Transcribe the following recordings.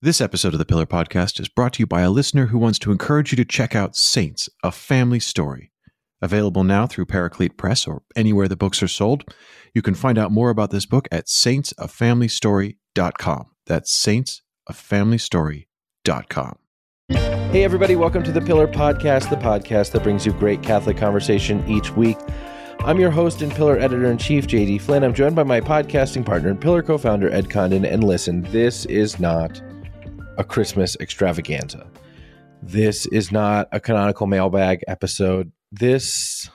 This episode of the Pillar Podcast is brought to you by a listener who wants to encourage you to check out Saints, a Family Story. Available now through Paraclete Press or anywhere the books are sold. You can find out more about this book at saintsafamilystory.com. That's saintsafamilystory.com. Hey, everybody, welcome to the Pillar Podcast, the podcast that brings you great Catholic conversation each week. I'm your host and Pillar editor in chief, JD Flynn. I'm joined by my podcasting partner and Pillar co founder, Ed Condon. And listen, this is not a Christmas extravaganza. This is not a canonical mailbag episode. This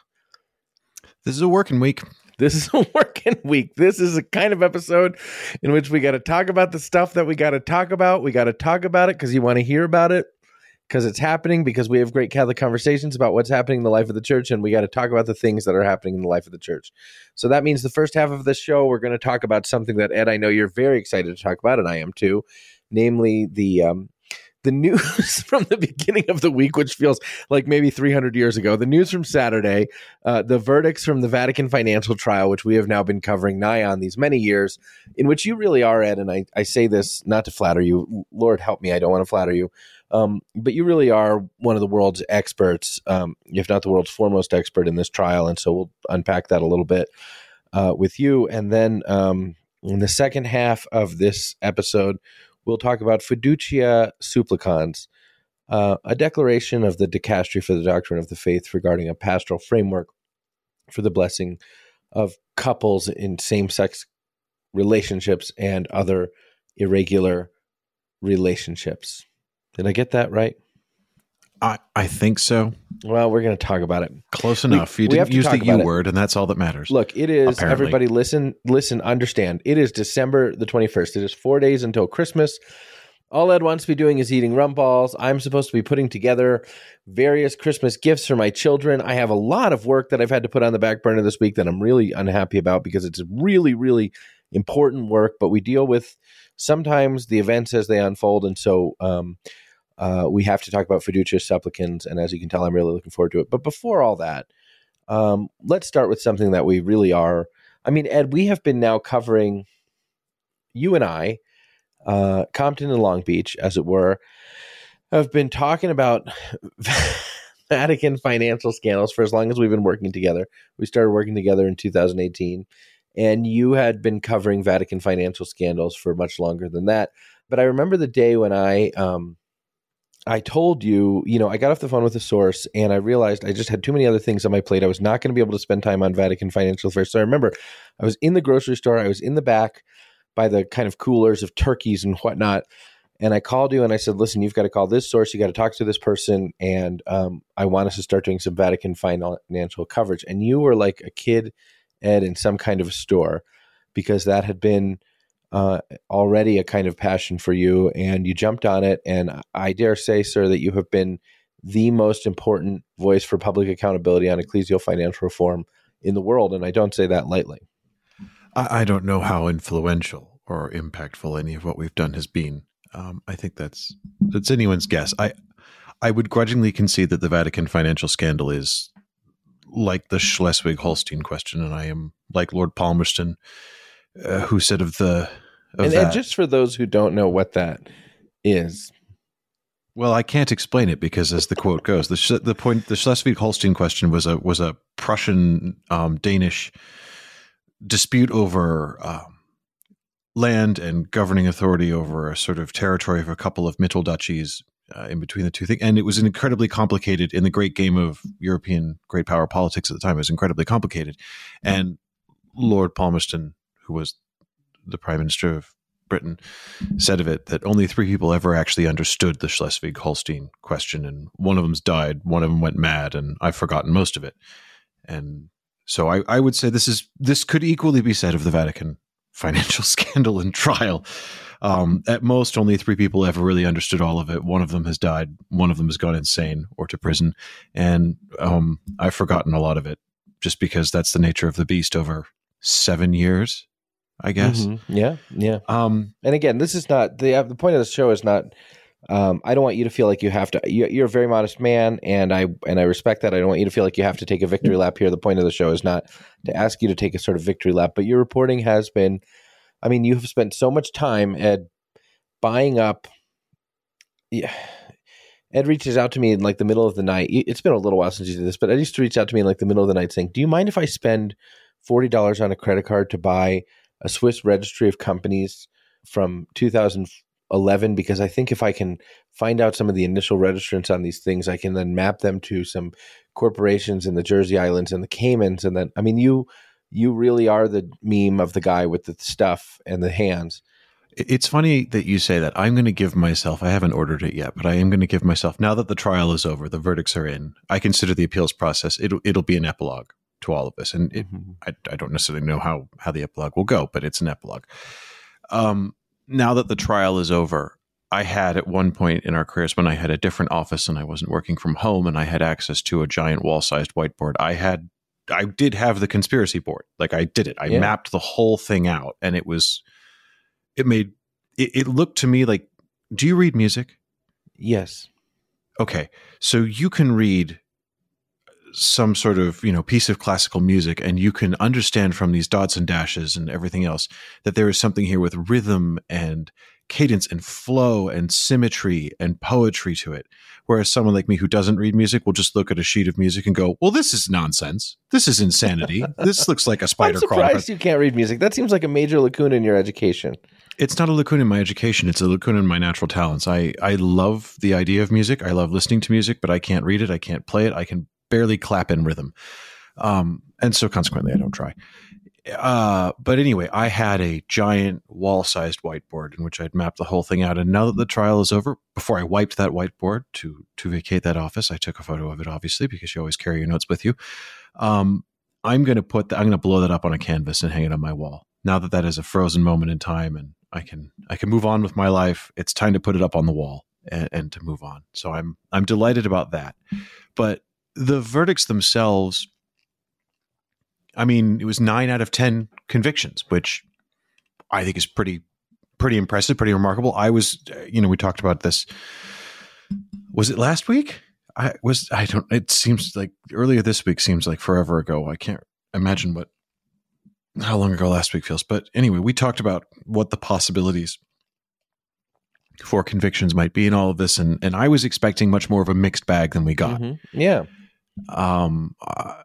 This is a working week. this is a working week. This is a kind of episode in which we got to talk about the stuff that we got to talk about. We got to talk about it because you want to hear about it because it's happening because we have great Catholic conversations about what's happening in the life of the church and we got to talk about the things that are happening in the life of the church. So that means the first half of this show we're going to talk about something that Ed I know you're very excited to talk about and I am too, namely the um the news from the beginning of the week, which feels like maybe 300 years ago, the news from Saturday, uh, the verdicts from the Vatican financial trial, which we have now been covering nigh on these many years, in which you really are, Ed, and I, I say this not to flatter you. Lord help me, I don't want to flatter you. Um, but you really are one of the world's experts, um, if not the world's foremost expert in this trial. And so we'll unpack that a little bit uh, with you. And then um, in the second half of this episode, we'll talk about fiducia supplicans, uh, a declaration of the dicastery for the doctrine of the faith regarding a pastoral framework for the blessing of couples in same-sex relationships and other irregular relationships. Did I get that right? I, I think so. Well, we're going to talk about it. Close enough. you we have didn't use the U word, and that's all that matters. Look, it is Apparently. everybody listen, listen, understand. It is December the 21st. It is 4 days until Christmas. All Ed wants to be doing is eating rum balls. I'm supposed to be putting together various Christmas gifts for my children. I have a lot of work that I've had to put on the back burner this week that I'm really unhappy about because it's really, really important work. But we deal with sometimes the events as they unfold. And so um, uh, we have to talk about fiducia supplicans. And as you can tell, I'm really looking forward to it. But before all that, um, let's start with something that we really are. I mean, Ed, we have been now covering you and I, uh, Compton and Long Beach, as it were, have been talking about Vatican financial scandals for as long as we've been working together. We started working together in 2018, and you had been covering Vatican financial scandals for much longer than that. But I remember the day when I um, I told you, you know, I got off the phone with a source and I realized I just had too many other things on my plate. I was not going to be able to spend time on Vatican financial affairs. So I remember I was in the grocery store, I was in the back by the kind of coolers of turkeys and whatnot. And I called you and I said, listen, you've got to call this source. You got to talk to this person. And um, I want us to start doing some Vatican financial coverage. And you were like a kid, Ed, in some kind of a store because that had been uh, already a kind of passion for you, and you jumped on it. And I dare say, sir, that you have been the most important voice for public accountability on ecclesial financial reform in the world. And I don't say that lightly. I, I don't know how influential or impactful any of what we've done has been. Um, I think that's that's anyone's guess. I I would grudgingly concede that the Vatican financial scandal is like the Schleswig-Holstein question, and I am like Lord Palmerston, uh, who said of the And, and just for those who don't know what that is, Well, I can't explain it because, as the quote goes, the the point the Schleswig-Holstein question was a was a Prussian um, Danish dispute over um, land and governing authority over a sort of territory of a couple of Mittel duchies uh, in between the two things, and it was incredibly complicated in the great game of European great power politics at the time. It was incredibly complicated, and Lord Palmerston, who was the Prime Minister of Britain, said of it that only three people ever actually understood the Schleswig Holstein question, and one of them's died, one of them went mad, and I've forgotten most of it. And so I, I would say this is this could equally be said of the Vatican financial scandal and trial. Um, at most, only three people ever really understood all of it. One of them has died. One of them has gone insane or to prison, and um, I've forgotten a lot of it just because that's the nature of the beast over seven years, I guess. Mhm. yeah, yeah. Um, And again, this is not the the point of the show is not. Um, I don't want you to feel like you have to. You, you're a very modest man, and I and I respect that. I don't want you to feel like you have to take a victory lap here. The point of the show is not to ask you to take a sort of victory lap, but your reporting has been. I mean, you have spent so much time at buying up yeah. Ed reaches out to me in like the middle of the night. It's been a little while since he did this, but Ed used to reach out to me in like the middle of the night saying, "Do you mind if I spend forty dollars on a credit card to buy a Swiss registry of companies from 2011? Because I think if I can find out some of the initial registrants on these things, I can then map them to some corporations in the Jersey Islands and the Caymans, and then I mean you." You really are the meme of the guy with the stuff and the hands it's funny that you say that. I'm going to give myself, I haven't ordered it yet, but I am going to give myself, now that the trial is over, the verdicts are in, I consider the appeals process, it'll, it'll be an epilogue to all of this. And it, mm-hmm. I, I, don't necessarily know how, how the epilogue will go, but it's an epilogue. Um, now that the trial is over, I had at one point in our careers when I had a different office and I wasn't working from home and I had access to a giant wall sized whiteboard, I had, I did have the conspiracy board. Like I did it. I yeah. mapped the whole thing out and it was, it made it, it looked to me like do you read music yes okay so you can read some sort of you know piece of classical music and you can understand from these dots and dashes and everything else that there is something here with rhythm and cadence and flow and symmetry and poetry to it whereas someone like me who doesn't read music will just look at a sheet of music and go well this is nonsense this is insanity this looks like a spider I'm surprised you can't read music that seems like a major lacuna in your education it's not a lacuna in my education. It's a lacuna in my natural talents. I, I love the idea of music. I love listening to music, but I can't read it. I can't play it. I can barely clap in rhythm. Um, and so consequently, I don't try. Uh, but anyway, I had a giant wall sized whiteboard in which I'd mapped the whole thing out. And now that the trial is over, before I wiped that whiteboard to, to vacate that office, I took a photo of it, obviously, because you always carry your notes with you. Um, I'm going to put, the, I'm going to blow that up on a canvas and hang it on my wall. Now that that is a frozen moment in time and I can I can move on with my life. It's time to put it up on the wall and, and to move on. So I'm I'm delighted about that. But the verdicts themselves, I mean, it was nine out of ten convictions, which I think is pretty pretty impressive, pretty remarkable. I was, you know, we talked about this. Was it last week? I was. I don't. It seems like earlier this week seems like forever ago. I can't imagine what how long ago last week feels. But anyway, we talked about what the possibilities for convictions might be in all of this, and and I was expecting much more of a mixed bag than we got. Mm-hmm. Yeah. Um. I,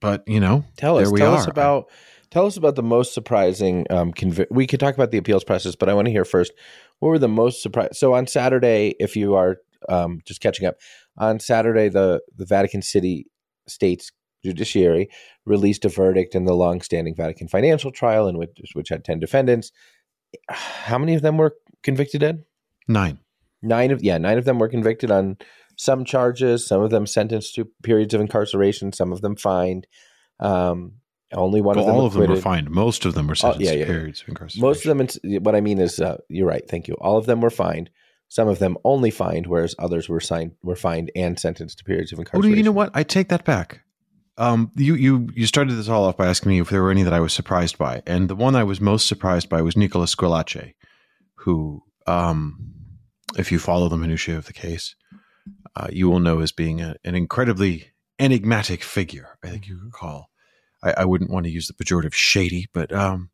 but you know, tell us. tell are. us about. Tell us about the most surprising. Um. Convi- we could talk about the appeals process, but I want to hear first. What were the most surprising? So on Saturday, if you are um just catching up, on Saturday the the Vatican City states judiciary released a verdict in the long-standing Vatican financial trial, in which which had ten defendants. How many of them were convicted? Ed nine. Nine of yeah, nine of them were convicted on some charges. Some of them sentenced to periods of incarceration. Some of them fined. Um, only one well, of them. All of them were fined. Most of them were sentenced yeah, yeah, to periods of incarceration. Most of them. What I mean is, uh, you're right. Thank you. All of them were fined. Some of them only fined, whereas others were signed were fined and sentenced to periods of incarceration. Well, you know what? I take that back. Um, you you you started this all off by asking me if there were any that I was surprised by, and the one I was most surprised by was Nicola Squillace, who, um, if you follow the minutiae of the case, uh, you will know as being a, an incredibly enigmatic figure. I think you could call. I, I, wouldn't want to use the pejorative shady, but um,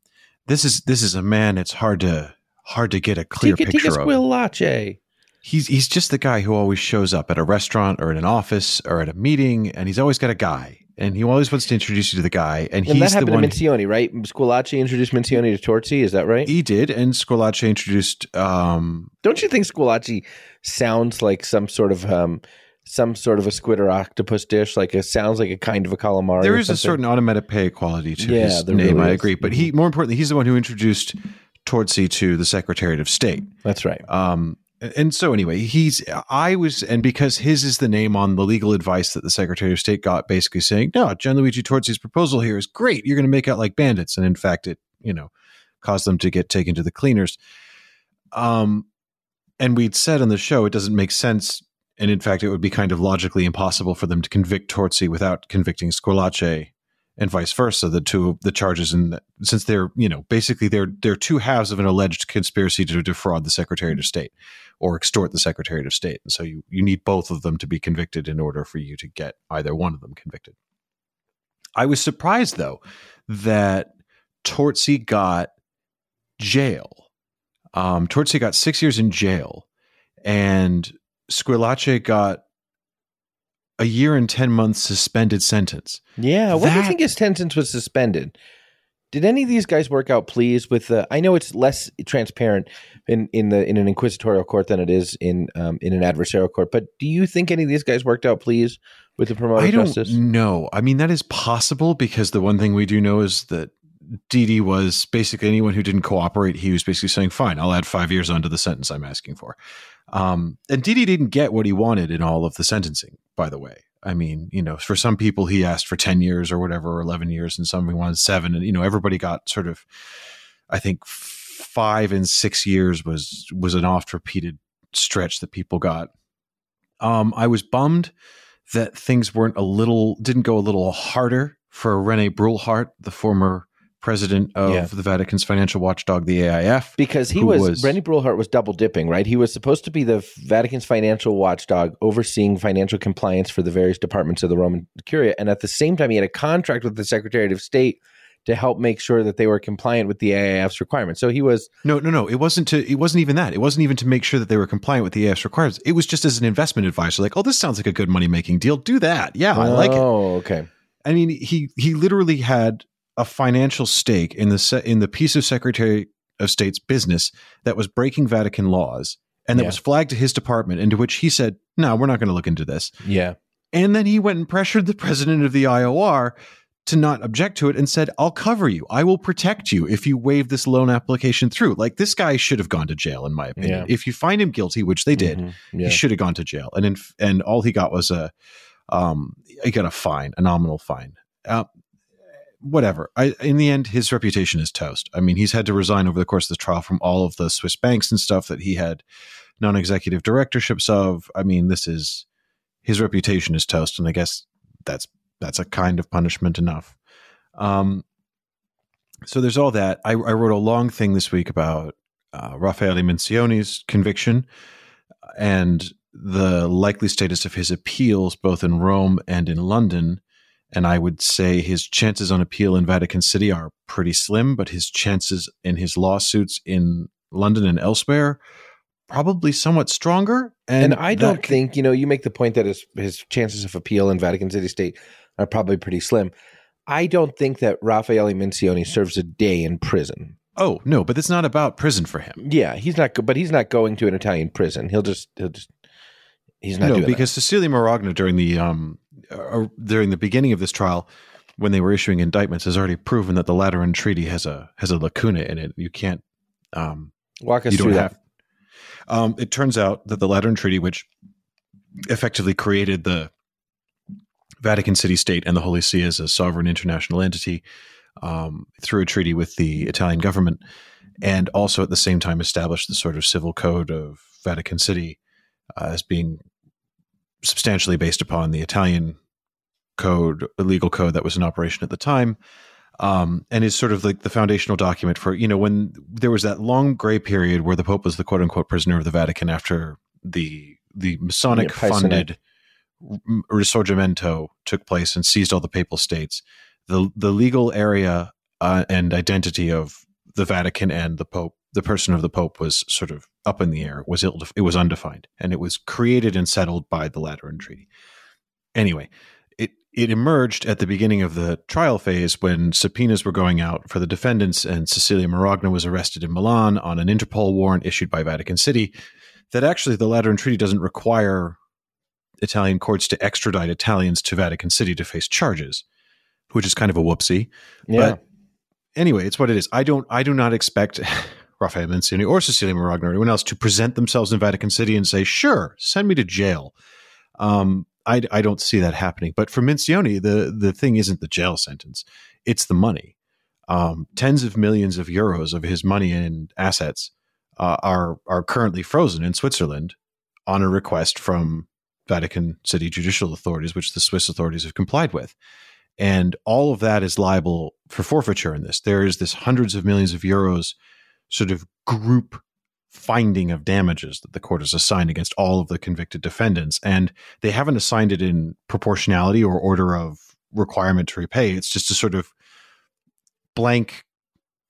this is this is a man. It's hard to hard to get a clear Tika, picture Tika of. Squillace he's he's just the guy who always shows up at a restaurant or in an office or at a meeting, and he's always got a guy and he always wants to introduce you to the guy, and, and he's that happened the one. To Mincione, right? Squillace introduced Mincione to Torzi. Is that right? He did, and Squillace introduced. Um, Don't you think Squillace sounds like some sort of um, some sort of a squid or octopus dish? Like it sounds like a kind of a calamari. There is a certain onomatopoeia quality to yeah, his name. Really I agree, but he more importantly, he's the one who introduced Torzi to the Secretary of State. That's right. Um, and so anyway, he's I was and because his is the name on the legal advice that the Secretary of State got, basically saying, no, Gianluigi Torzi's proposal here is great. You're going to make out like bandits, and in fact, it you know caused them to get taken to the cleaners. Um, and we'd said on the show it doesn't make sense, and in fact, it would be kind of logically impossible for them to convict Torzi without convicting Squillace and vice versa. The two the charges, and since they're you know basically they're they're two halves of an alleged conspiracy to defraud the Secretary of State or extort the Secretary of State, and so you you need both of them to be convicted in order for you to get either one of them convicted. I was surprised though that Torzi got jail. Um, Torzi got six years in jail, and Squillace got a year and 10 months suspended sentence. Yeah. What do you think his sentence was suspended? Did any of these guys work out pleas with the? I know it's less transparent in, in the in an inquisitorial court than it is in um, in an adversarial court. But do you think any of these guys worked out pleas with the promoter I don't justice? know. I mean, that is possible because the one thing we do know is that Diddi was basically anyone who didn't cooperate. He was basically saying, "Fine, I'll add five years onto the sentence I'm asking for." Um, and Diddi didn't get what he wanted in all of the sentencing. By the way, I mean, you know, for some people he asked for ten years or whatever, or eleven years, and some wanted seven. And you know, everybody got sort of, I think, five and six years was was an oft repeated stretch that people got. Um, I was bummed that things weren't a little didn't go a little harder for Rene Brulhart, the former president of Yeah. the Vatican's financial watchdog, the AIF. Because he was, was- Brenny Brulhart was double dipping, right? He was supposed to be the Vatican's financial watchdog, overseeing financial compliance for the various departments of the Roman Curia, and at the same time, he had a contract with the Secretary of State to help make sure that they were compliant with the AIF's requirements. So he was No, no, no. It wasn't to. It wasn't even that. It wasn't even to make sure that they were compliant with the AIF's requirements. It was just as an investment advisor, like, oh, this sounds like a good money making deal. Do that. Yeah, I like it. Oh, okay. I mean, he he literally had a financial stake in the in the piece of Secretary of State's business that was breaking Vatican laws, and that Yeah. was flagged to his department. Into which he said, "No, we're not going to look into this." Yeah. And then he went and pressured the president of the IOR to not object to it and said, I'll cover you. I will protect you if you waive this loan application through. Like this guy should have gone to jail, in my opinion. Yeah. If you find him guilty, which they did, Mhm. Yeah. he should have gone to jail. And in, and all he got was a um he got a fine, a nominal fine. Uh, whatever. I in the end, his reputation is toast. I mean, he's had to resign over the course of the trial from all of the Swiss banks and stuff that he had non-executive directorships of. I mean, this is his reputation is toast, and I guess that's that's a kind of punishment enough. Um, so there's all that. I, I wrote a long thing this week about uh, Raffaele Mincione's conviction and the likely status of his appeals, both in Rome and in London. And I would say his chances on appeal in Vatican City are pretty slim, but his chances in his lawsuits in London and elsewhere probably somewhat stronger. And, And, I don't could- think, you know, you make the point that his his chances of appeal in Vatican City State are probably pretty slim. I don't think that Raffaele Mincione serves a day in prison. Oh no, but it's not about prison for him. Yeah, he's not, but he's not going to an Italian prison. He'll just, he'll just, he's not no, because Cecilia Maragna during the um uh, during the beginning of this trial, when they were issuing indictments, has already proven that the Lateran Treaty has a has a lacuna in it. You can't um. Walk us through that. Um, it turns out that the Lateran Treaty, which effectively created the Vatican City State and the Holy See as a sovereign international entity um, through a treaty with the Italian government, and also at the same time established the sort of civil code of Vatican City uh, as being substantially based upon the Italian code, legal code that was in operation at the time um, and is sort of like the foundational document for you know when there was that long gray period where the Pope was the quote unquote prisoner of the Vatican after the the Masonic Yeah, funded Risorgimento took place and seized all the papal states. The the legal area uh, and identity of the Vatican and the Pope, the person of the Pope, was sort of up in the air. It was ill, it was undefined, and it was created and settled by the Lateran Treaty. Anyway, it it emerged at the beginning of the trial phase when subpoenas were going out for the defendants, and Cecilia Maragna was arrested in Milan on an Interpol warrant issued by Vatican City. That actually the Lateran Treaty doesn't require Italian courts to extradite Italians to Vatican City to face charges, which is kind of a whoopsie. Yeah. But anyway, it's what it is. I don't. I do not expect Mincione or Cecilia Maragna or anyone else to present themselves in Vatican City and say, "Sure, send me to jail." Um, I, I don't see that happening. But for Mincione, the the thing isn't the jail sentence; it's the money. Um, tens of millions of euros of his money and assets uh, are are currently frozen in Switzerland on a request from Vatican City judicial authorities, which the Swiss authorities have complied with. And all of that is liable for forfeiture in this. There is this hundreds of millions of euros sort of group finding of damages that the court has assigned against all of the convicted defendants. And they haven't assigned it in proportionality or order of requirement to repay. It's just a sort of blank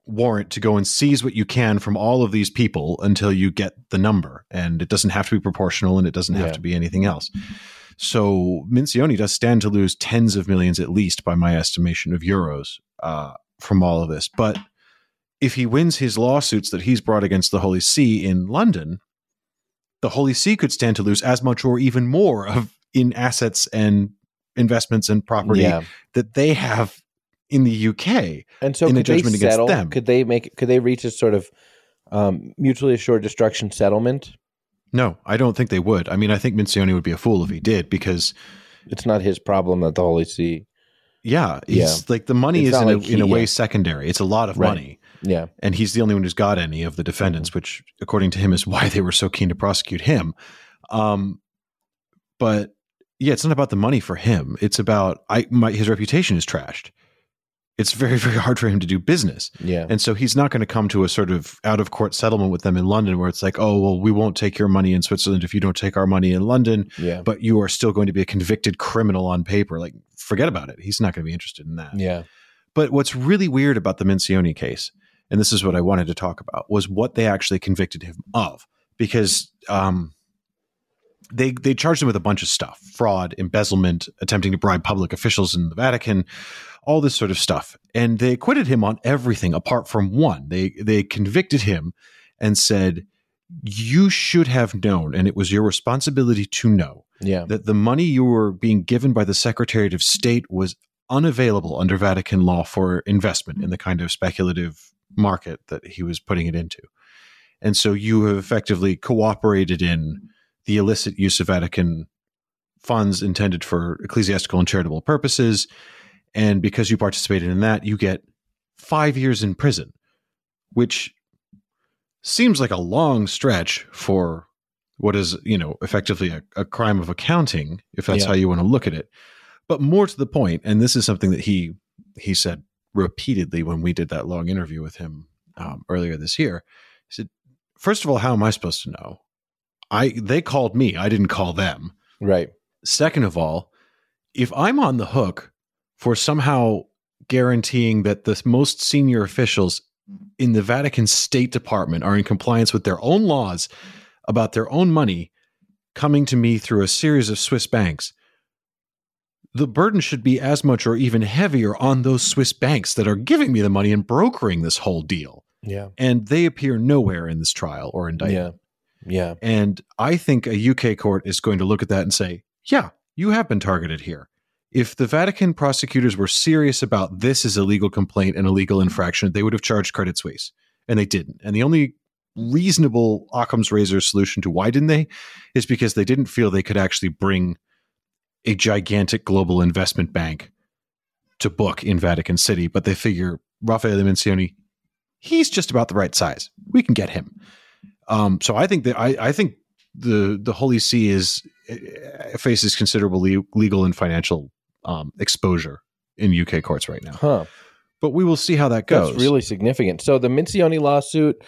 warrant to go and seize what you can from all of these people until you get the number. And it doesn't have to be proportional and it doesn't have Yeah. to be anything else. So Mincione does stand to lose tens of millions at least, by my estimation, of euros uh, from all of this. But if he wins his lawsuits that he's brought against the Holy See in London, the Holy See could stand to lose as much or even more of in assets and investments and property Yeah. that they have in the UK. And so in a could they judgment against settle? them. Could they make could they reach a sort of um, mutually assured destruction settlement? No, I don't think they would. I mean, I think Mincione would be a fool if he did because, It's not his problem that the Holy See. yeah, he's Yeah. like the money It's is in, not a, like in a way yeah. secondary. It's a lot of Right. money. Yeah. and he's the only one who's got any of the defendants, which, according to him, is why they were so keen to prosecute him. Um, but yeah, it's not about the money for him. It's about I my his reputation is trashed. It's very very hard for him to do business, Yeah. and so he's not going to come to a sort of out of court settlement with them in London, where it's like, oh well, we won't take your money in Switzerland if you don't take our money in London, yeah. but you are still going to be a convicted criminal on paper. Like, forget about it. He's not going to be interested in that. Yeah. But what's really weird about the Mincione case, and this is what I wanted to talk about, was what they actually convicted him of. Because um, they they charged him with a bunch of stuff: fraud, embezzlement, attempting to bribe public officials in the Vatican, all this sort of stuff. And they acquitted him on everything apart from one. They they convicted him and said, "You should have known, and it was your responsibility to know." Yeah. that the money you were being given by the Secretary of State was unavailable under Vatican law for investment in the kind of speculative market that he was putting it into. And so you have effectively cooperated in the illicit use of Vatican funds intended for ecclesiastical and charitable purposes. And because you participated in that, you get five years in prison, which seems like a long stretch for what is, you know, effectively a, a crime of accounting, if that's Yeah. how you want to look at it. But more to the point, and this is something that he he said repeatedly when we did that long interview with him um, earlier this year. He said, first of all, how am I supposed to know? I they called me, I didn't call them. Right. Second of all, if I'm on the hook for somehow guaranteeing that the most senior officials in the Vatican State Department are in compliance with their own laws about their own money coming to me through a series of Swiss banks, the burden should be as much or even heavier on those Swiss banks that are giving me the money and brokering this whole deal. Yeah. And they appear nowhere in this trial or indictment. Yeah. Yeah. And I think a UK court is going to look at that and say, yeah, you have been targeted here. If the Vatican prosecutors were serious about this as a legal complaint and a legal infraction, they would have charged Credit Suisse. And they didn't. And the only reasonable Occam's razor solution to why didn't they is because they didn't feel they could actually bring a gigantic global investment bank to book in Vatican City. But they figure Raffaele Mincione, he's just about the right size. We can get him. Um, so I think that I, I think the the Holy See is uh, faces considerable le- legal and financial um, exposure in UK courts right now. Huh. But we will see how that goes. That's really significant. So the Mincione lawsuit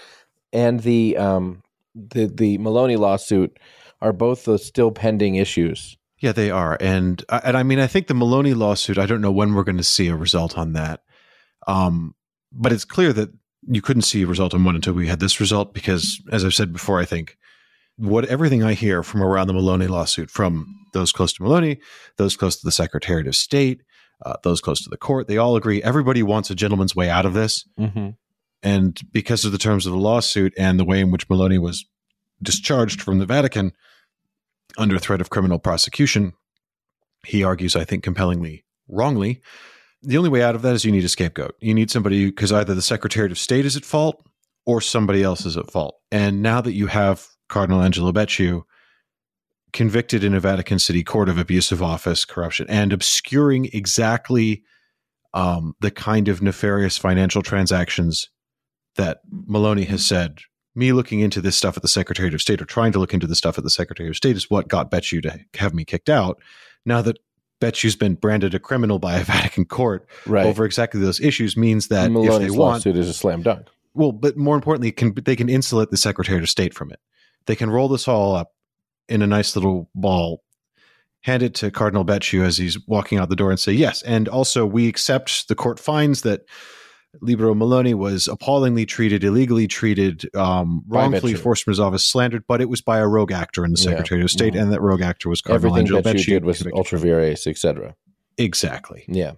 and the um the the Milone lawsuit are both the still pending issues. Yeah, they are, and and I mean, I think the Milone lawsuit. I don't know when we're going to see a result on that. Um, but it's clear that you couldn't see a result on one until we had this result because, as I've said before, I think what everything I hear from around the Milone lawsuit, from those close to Milone, those close to the Secretary of State, uh, those close to the court, they all agree everybody wants a gentleman's way out of this. Mm-hmm. And because of the terms of the lawsuit and the way in which Milone was discharged from the Vatican under threat of criminal prosecution, he argues, I think, compellingly wrongly. The only way out of that is you need a scapegoat. You need somebody because either the Secretary of State is at fault or somebody else is at fault. And now that you have Cardinal Angelo Becciu convicted in a Vatican City court of abuse of office, corruption, and obscuring exactly um, the kind of nefarious financial transactions that Milone has said. Me looking into this stuff at the Secretary of State or trying to look into the stuff at the Secretary of State is what got Becciu to have me kicked out. Now that Becciu's been branded a criminal by a Vatican court Right. over exactly those issues means that if they want, lawsuit is a slam dunk. well, but more importantly, can they can insulate the Secretary of State from it. They can roll this all up in a nice little ball, hand it to Cardinal Becciu as he's walking out the door, and say, "Yes, and also we accept the court finds that Libero Milone was appallingly treated, illegally treated, um, wrongfully forced from his office, slandered, but it was by a rogue actor in the Yeah. Secretary of State, Mhm. and that rogue actor was Cardinal Everything Angelo that you did was convicted. ultra vires, etc. exactly. Yeah.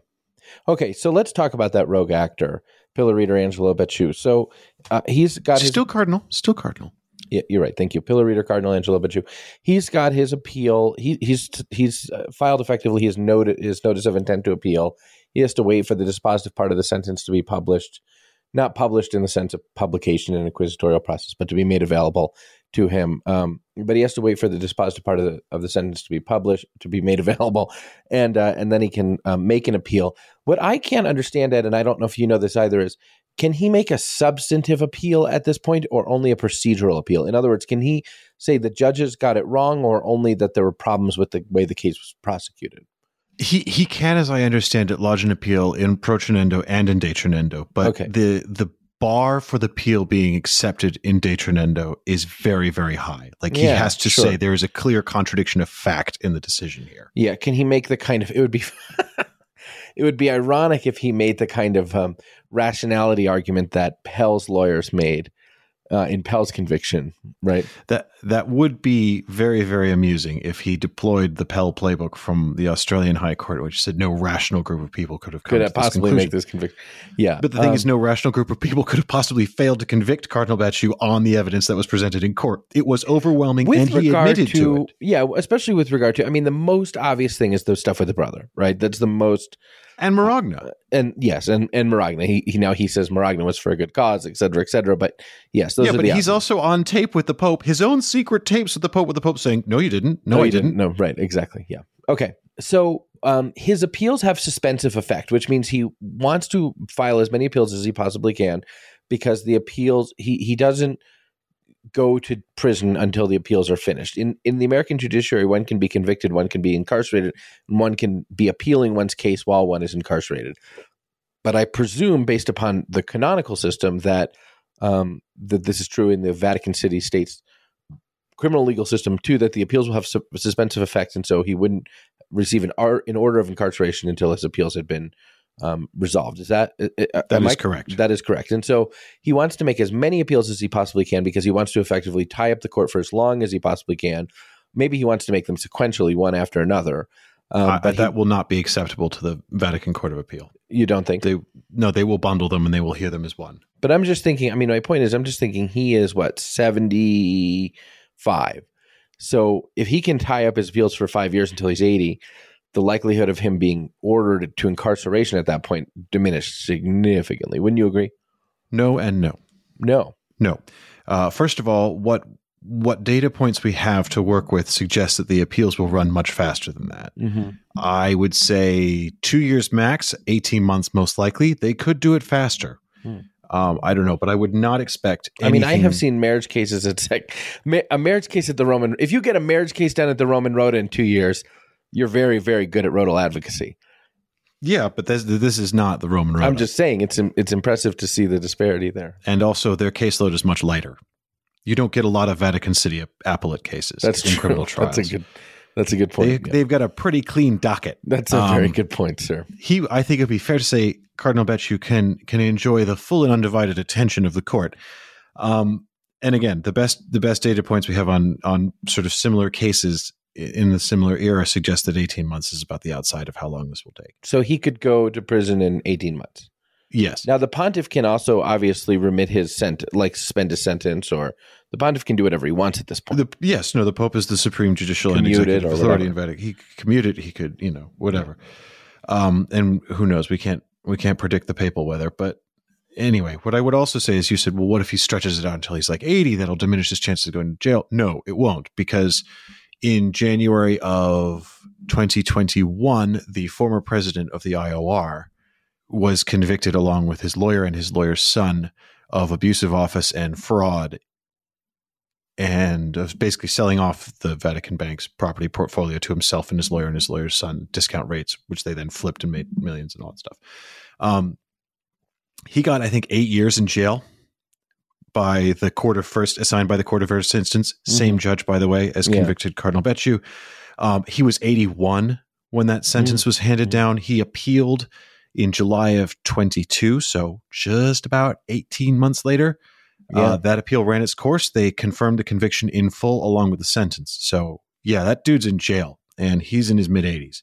Okay, so let's talk about that rogue actor, pillar reader Angelo Becciu. So uh, he's got his Still Cardinal, still Cardinal. Yeah, you're right. Thank you, pillar reader Cardinal Angelo Becciu. He's got his appeal. He, he's he's uh, filed effectively his note his notice of intent to appeal. He has to wait for the dispositive part of the sentence to be published, not published in the sense of publication in inquisitorial process, but to be made available to him. Um, but he has to wait for the dispositive part of the of the sentence to be published, to be made available, and uh, and then he can um, make an appeal. What I can't understand, Ed, and I don't know if you know this either, is can he make a substantive appeal at this point or only a procedural appeal? In other words, can he say the judges got it wrong or only that there were problems with the way the case was prosecuted? He he can, as I understand it, lodge an appeal in pro protonendo and in de detronendo, but Okay. the the bar for the appeal being accepted in de detronendo is very very high. Like he Yeah, has to sure. say there is a clear contradiction of fact in the decision here. Yeah, can he make the kind of it would be it would be ironic if he made the kind of um, rationality argument that Pell's lawyers made uh, in Pell's conviction, right? That that would be very very amusing if he deployed the Pell playbook from the Australian High Court, which said no rational group of people could have come Could have this possibly conclusion. make this conviction. Yeah, But the thing um, is, no rational group of people could have possibly failed to convict Cardinal Becciu on the evidence that was presented in court. It was overwhelming, with and he admitted to, to, it. yeah, especially with regard to, I mean, the most obvious thing is the stuff with the brother, right? That's the most And Maragna. and yes, and and Maragna. He, he now he says Maragna was for a good cause, et cetera, et cetera. But yes, those yeah, are but the he's obvious. also on tape with the Pope, his own secret tapes with the Pope, with the Pope saying, "No, you didn't. No, I you didn't." No, right, exactly. Yeah. Okay. So um, his appeals have suspensive effect, which means he wants to file as many appeals as he possibly can, because the appeals he he doesn't go to prison until the appeals are finished. In in the American judiciary, one can be convicted, one can be incarcerated, and one can be appealing one's case while one is incarcerated. But I presume, based upon the canonical system, that um, that this is true in the Vatican City states criminal legal system too. That the appeals will have su- suspensive effect, and so he wouldn't receive an, ar- an order of incarceration until his appeals had been um, resolved. Is that uh, uh, That is I- correct. That is correct. And so he wants to make as many appeals as he possibly can because he wants to effectively tie up the court for as long as he possibly can. Maybe he wants to make them sequentially, one after another. Um, Uh, but that he- will not be acceptable to the Vatican Court of Appeal. you don't think? They no, they will bundle them and they will hear them as one. But I'm just thinking. I mean, my point is, I'm just thinking he is what 75. So if he can tie up his appeals for five years until he's 80, the likelihood of him being ordered to incarceration at that point diminished significantly. Wouldn't you agree? No and no. No. No. Uh, first of all, what what data points we have to work with suggests that the appeals will run much faster than that. Mm-hmm. I would say two years max, 18 months most likely. They could do it faster. Hmm. Um, I don't know, but I would not expect. I mean, I have seen marriage cases. It's like a marriage case at the Roman. If you get a marriage case done at the Roman Rota in two years, you're very, very good at rotal advocacy. Yeah, but this, this is not the Roman Rota. I'm just saying it's it's impressive to see the disparity there. and also their caseload is much lighter. You don't get a lot of Vatican City appellate cases That's in true. criminal trials. That's a good. That's a good point. they, Yeah. They've got a pretty clean docket. That's a very Um, good point, sir. he I think it'd be fair to say Cardinal Becciu can can enjoy the full and undivided attention of the court. Um, and again, the best the best data points we have on on sort of similar cases in the similar era suggest that 18 months is about the outside of how long this will take. So he could go to prison in 18 months. Yes. Now the pontiff can also obviously remit his sent like suspend his sentence, or the pontiff can do whatever he wants at this point. The, yes, no, the Pope is the supreme judicial and executive or authority in. Vatican. He could commute it, he could, you know, whatever. Um, and who knows? We can't we can't predict the papal weather, but anyway, what I would also say is you said, well, what if he stretches it out until he's like 80? That'll diminish his chances of going to jail. No, it won't, because in January of 2021, the former president of the IOR was convicted along with his lawyer and his lawyer's son of abusive office and fraud and of basically selling off the Vatican Bank's property portfolio to himself and his lawyer and his lawyer's son discount rates, which they then flipped and made millions and all that stuff. Um, he got, I think, eight years in jail by the court of first, assigned by the court of first instance. Same judge, by the way, as Yeah. convicted Cardinal Becciu. Um, he was 81 when that sentence was handed down. He appealed in July of 22, so just about 18 months later. Yeah. Uh, that appeal ran its course. They confirmed the conviction in full along with the sentence. So, yeah, that dude's in jail and he's in his mid 80s.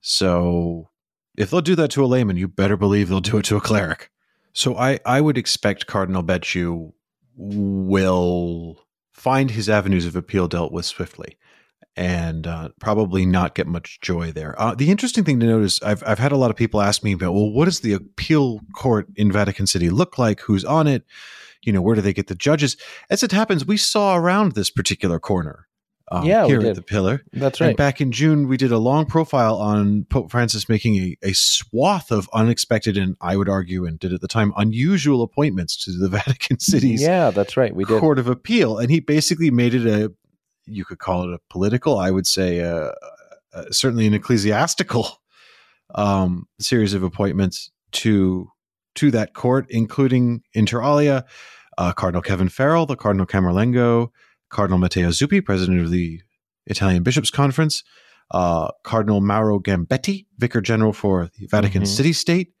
So, if they'll do that to a layman, you better believe they'll do it to a cleric. So, I, I would expect Cardinal Becciu will find his avenues of appeal dealt with swiftly and uh, probably not get much joy there. Uh, the interesting thing to note is I've, I've had a lot of people ask me about, well, what does the appeal court in Vatican City look like? Who's on it? You know, where do they get the judges? As it happens, we saw around this particular corner. Um, Yeah, we here did. at the pillar. That's And right. back in June, we did a long profile on Pope Francis making a, a swath of unexpected and I would argue, and did at the time, unusual appointments to the Vatican City's Yeah, that's right. We did. Court of Appeal. And he basically made it a, you could call it a political, I would say, uh, uh, certainly an ecclesiastical um, series of appointments to to that court, including inter alia, uh, Cardinal Kevin Farrell, the Cardinal Camerlengo, Cardinal Matteo Zuppi, president of the Italian Bishops' Conference, uh, Cardinal Mauro Gambetti, vicar general for the Vatican Mhm. City State.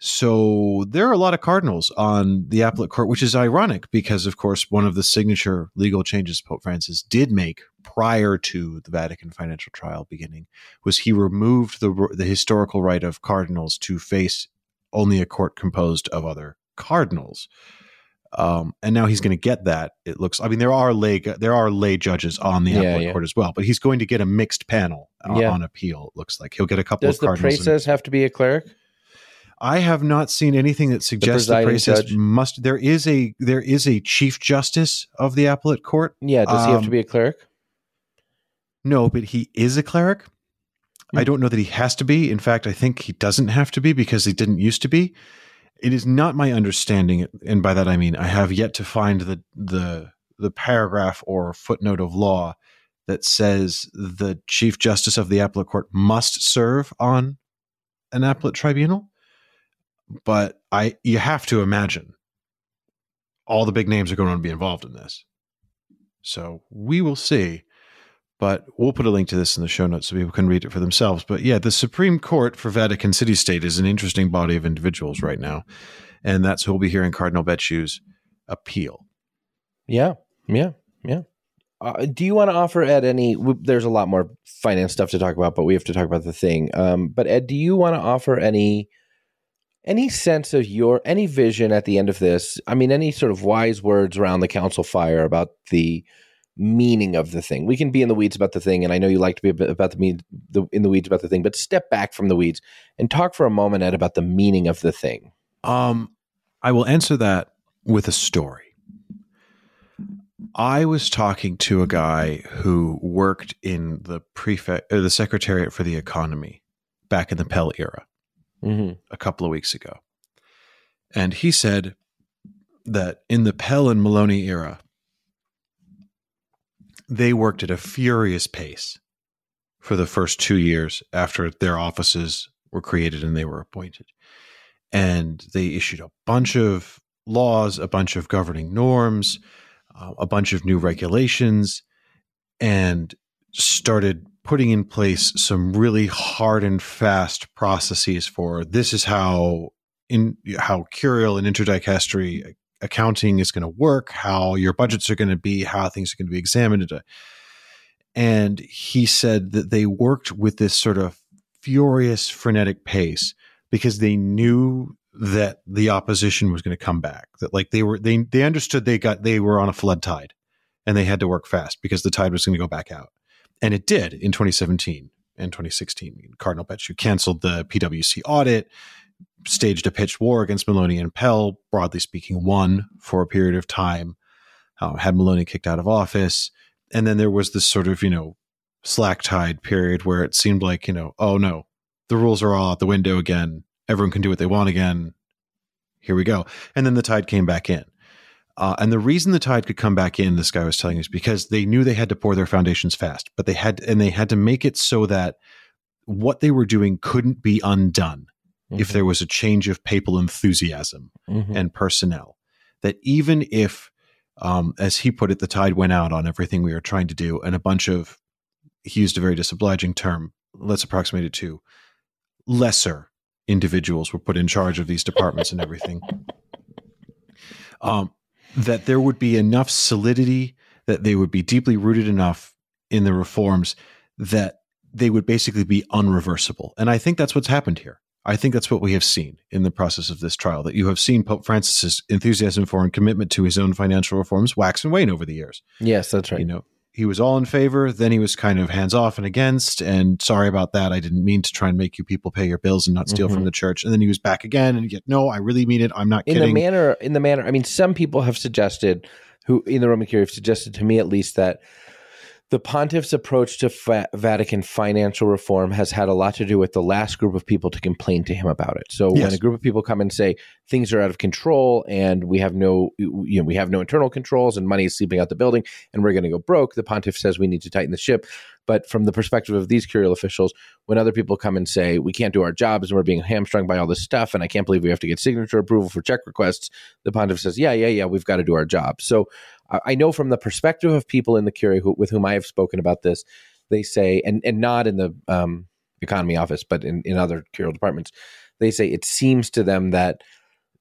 So there are a lot of cardinals on the appellate court, which is ironic because, of course, one of the signature legal changes Pope Francis did make prior to the Vatican financial trial beginning was he removed the the historical right of cardinals to face only a court composed of other cardinals. Um, and now he's going to get that. It looks. I mean, there are lay there are lay judges on the Yeah, appellate yeah. court as well, but he's going to get a mixed panel on, Yeah. on appeal. It looks like he'll get a couple Does of the praeses have to be a cleric? I have not seen anything that suggests the, presiding praeses must. There is a there is a chief justice of the appellate court. Yeah. Does he have to Um, be a cleric? No, but he is a cleric. I don't know that he has to be. In fact, I think he doesn't have to be because he didn't used to be. It is not my understanding, and by that I mean I have yet to find the the the paragraph or footnote of law that says the chief justice of the appellate court must serve on an appellate tribunal. But I you have to imagine all the big names are going to be involved in this. So we will see but we'll put a link to this in the show notes so people can read it for themselves. But yeah, the Supreme Court for Vatican City State is an interesting body of individuals right now, and that's who we'll be hearing Cardinal Becciu's appeal. Yeah. Yeah. Yeah. Uh, do you want to offer Ed any? There's a lot more finance stuff to talk about, but we have to talk about the thing. Um, but Ed, do you want to offer any any sense of your any vision at the end of this? I mean, any sort of wise words around the council fire about the meaning of the thing. We can be in the weeds about the thing, and I know you like to be about the, mean, the in the weeds about the thing, but step back from the weeds and talk for a moment, Ed, about the meaning of the thing. Um, I will answer that with a story. I was talking to a guy who worked in the prefect, the Secretariat for the Economy, back in the Pell era. Mm-hmm. a couple of weeks ago. And he said that in the Pell and Milone era, they worked at a furious pace for the first two years after their offices were created and they were appointed. And they issued a bunch of laws, a bunch of governing norms, uh, a bunch of new regulations, and started putting in place some really hard and fast processes for this is how in how curial and interdicastery accounting is going to work, how your budgets are going to be, how things are going to be examined. Uh, and he said that they worked with this sort of furious, frenetic pace because they knew that the opposition was going to come back. That like they were they they understood they got they were on a flood tide and they had to work fast because the tide was going to go back out. And it did in 2017 and 2016. Cardinal Becciu canceled the PwC audit, staged a pitched war against Milone and Pell, broadly speaking, won for a period of time, uh, had Milone kicked out of office. And then there was this sort of, you know, slack tide period where it seemed like, you know, oh no, the rules are all out the window again. Everyone can do what they want again. Here we go. And then the tide came back in. Uh, and the reason the tide could come back in, this guy was telling us, because they knew they had to pour their foundations fast, but they had, and they had to make it so that what they were doing couldn't be undone if there was a change of papal enthusiasm Mhm. and personnel. That even if, um, as he put it, the tide went out on everything we were trying to do, and a bunch of, he used a very disobliging term, let's approximate it to lesser individuals were put in charge of these departments and everything. Um, that there would be enough solidity, that they would be deeply rooted enough in the reforms that they would basically be unreversible. And I think that's what's happened here. I think that's what we have seen in the process of this trial, that you have seen Pope Francis's enthusiasm for and commitment to his own financial reforms wax and wane over the years. Yes, that's right. You know, he was all in favor, then he was kind of hands off and against, and sorry about that. I didn't mean to try and make you people pay your bills and not steal Mhm. from the church. And then he was back again and yet, no, I really mean it. I'm not kidding. in kidding. the manner in the manner i mean some people have suggested who in the roman Curia have suggested to me at least that the pontiff's approach to fa- vatican financial reform has had a lot to do with the last group of people to complain to him about it. So when a group of people come and say things are out of control and we have no you know we have no internal controls and money is sleeping out the building and we're going to go broke the pontiff says we need to tighten the ship. But from the perspective of these curial officials when other people come and say we can't do our jobs and we're being hamstrung by all this stuff and I can't believe we have to get signature approval for check requests, the pontiff says, yeah, yeah, yeah, we've got to do our job. So I know from the perspective of people in the curia who, with whom I have spoken about this, they say, and and not in the um, economy office, but in in other curial departments, they say it seems to them that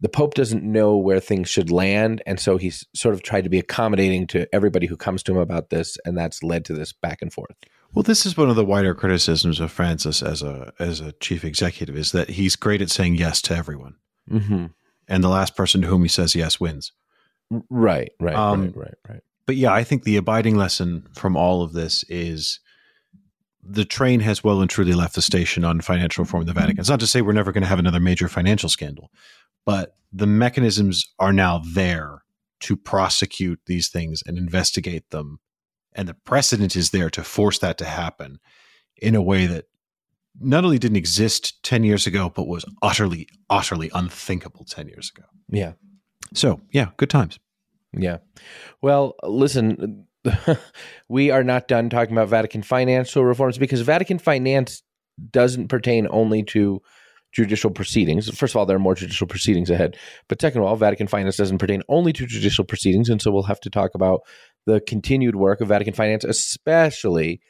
the Pope doesn't know where things should land, and so he's sort of tried to be accommodating to everybody who comes to him about this, and that's led to this back and forth. Well, this is one of the wider criticisms of Francis as a as a chief executive is that he's great at saying yes to everyone, Mm-hmm. and the last person to whom he says yes wins. Right, right, Um, right, right, right. But yeah, I think the abiding lesson from all of this is the train has well and truly left the station on financial reform in the Vatican. It's not to say we're never going to have another major financial scandal, but the mechanisms are now there to prosecute these things and investigate them. And the precedent is there to force that to happen in a way that not only didn't exist 10 years ago, but was utterly, utterly unthinkable 10 years ago. Yeah. So, yeah, good times. Yeah. Well, listen, we are not done talking about Vatican financial reforms because Vatican finance doesn't pertain only to judicial proceedings. First of all, there are more judicial proceedings ahead. But second of all, Vatican finance doesn't pertain only to judicial proceedings. And so we'll have to talk about the continued work of Vatican finance, especially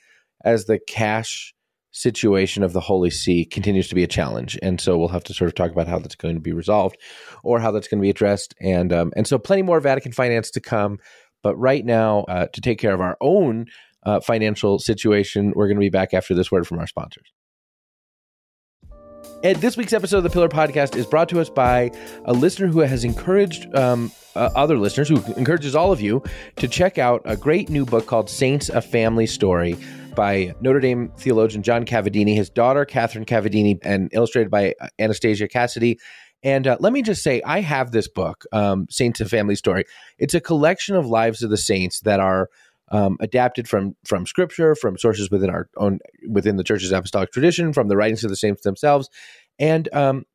as the cash situation of the Holy See continues to be a challenge. And so we'll have to sort of talk about how that's going to be resolved or how that's going to be addressed. And um, and so plenty more Vatican finance to come. But right now, uh, to take care of our own uh, financial situation, we're going to be back after this word from our sponsors. And this week's episode of the Pillar Podcast is brought to us by a listener who has encouraged um, uh, other listeners, who encourages all of you to check out a great new book called Saints: A Family Story by Notre Dame theologian John Cavadini, his daughter Catherine Cavadini, and illustrated by uh, Anastasia Cassidy. And uh, let me just say, I have this book, um, Saints: and Family Story. It's a collection of lives of the saints that are um, adapted from from scripture, from sources within our own within the church's apostolic tradition, from the writings of the saints themselves, and um,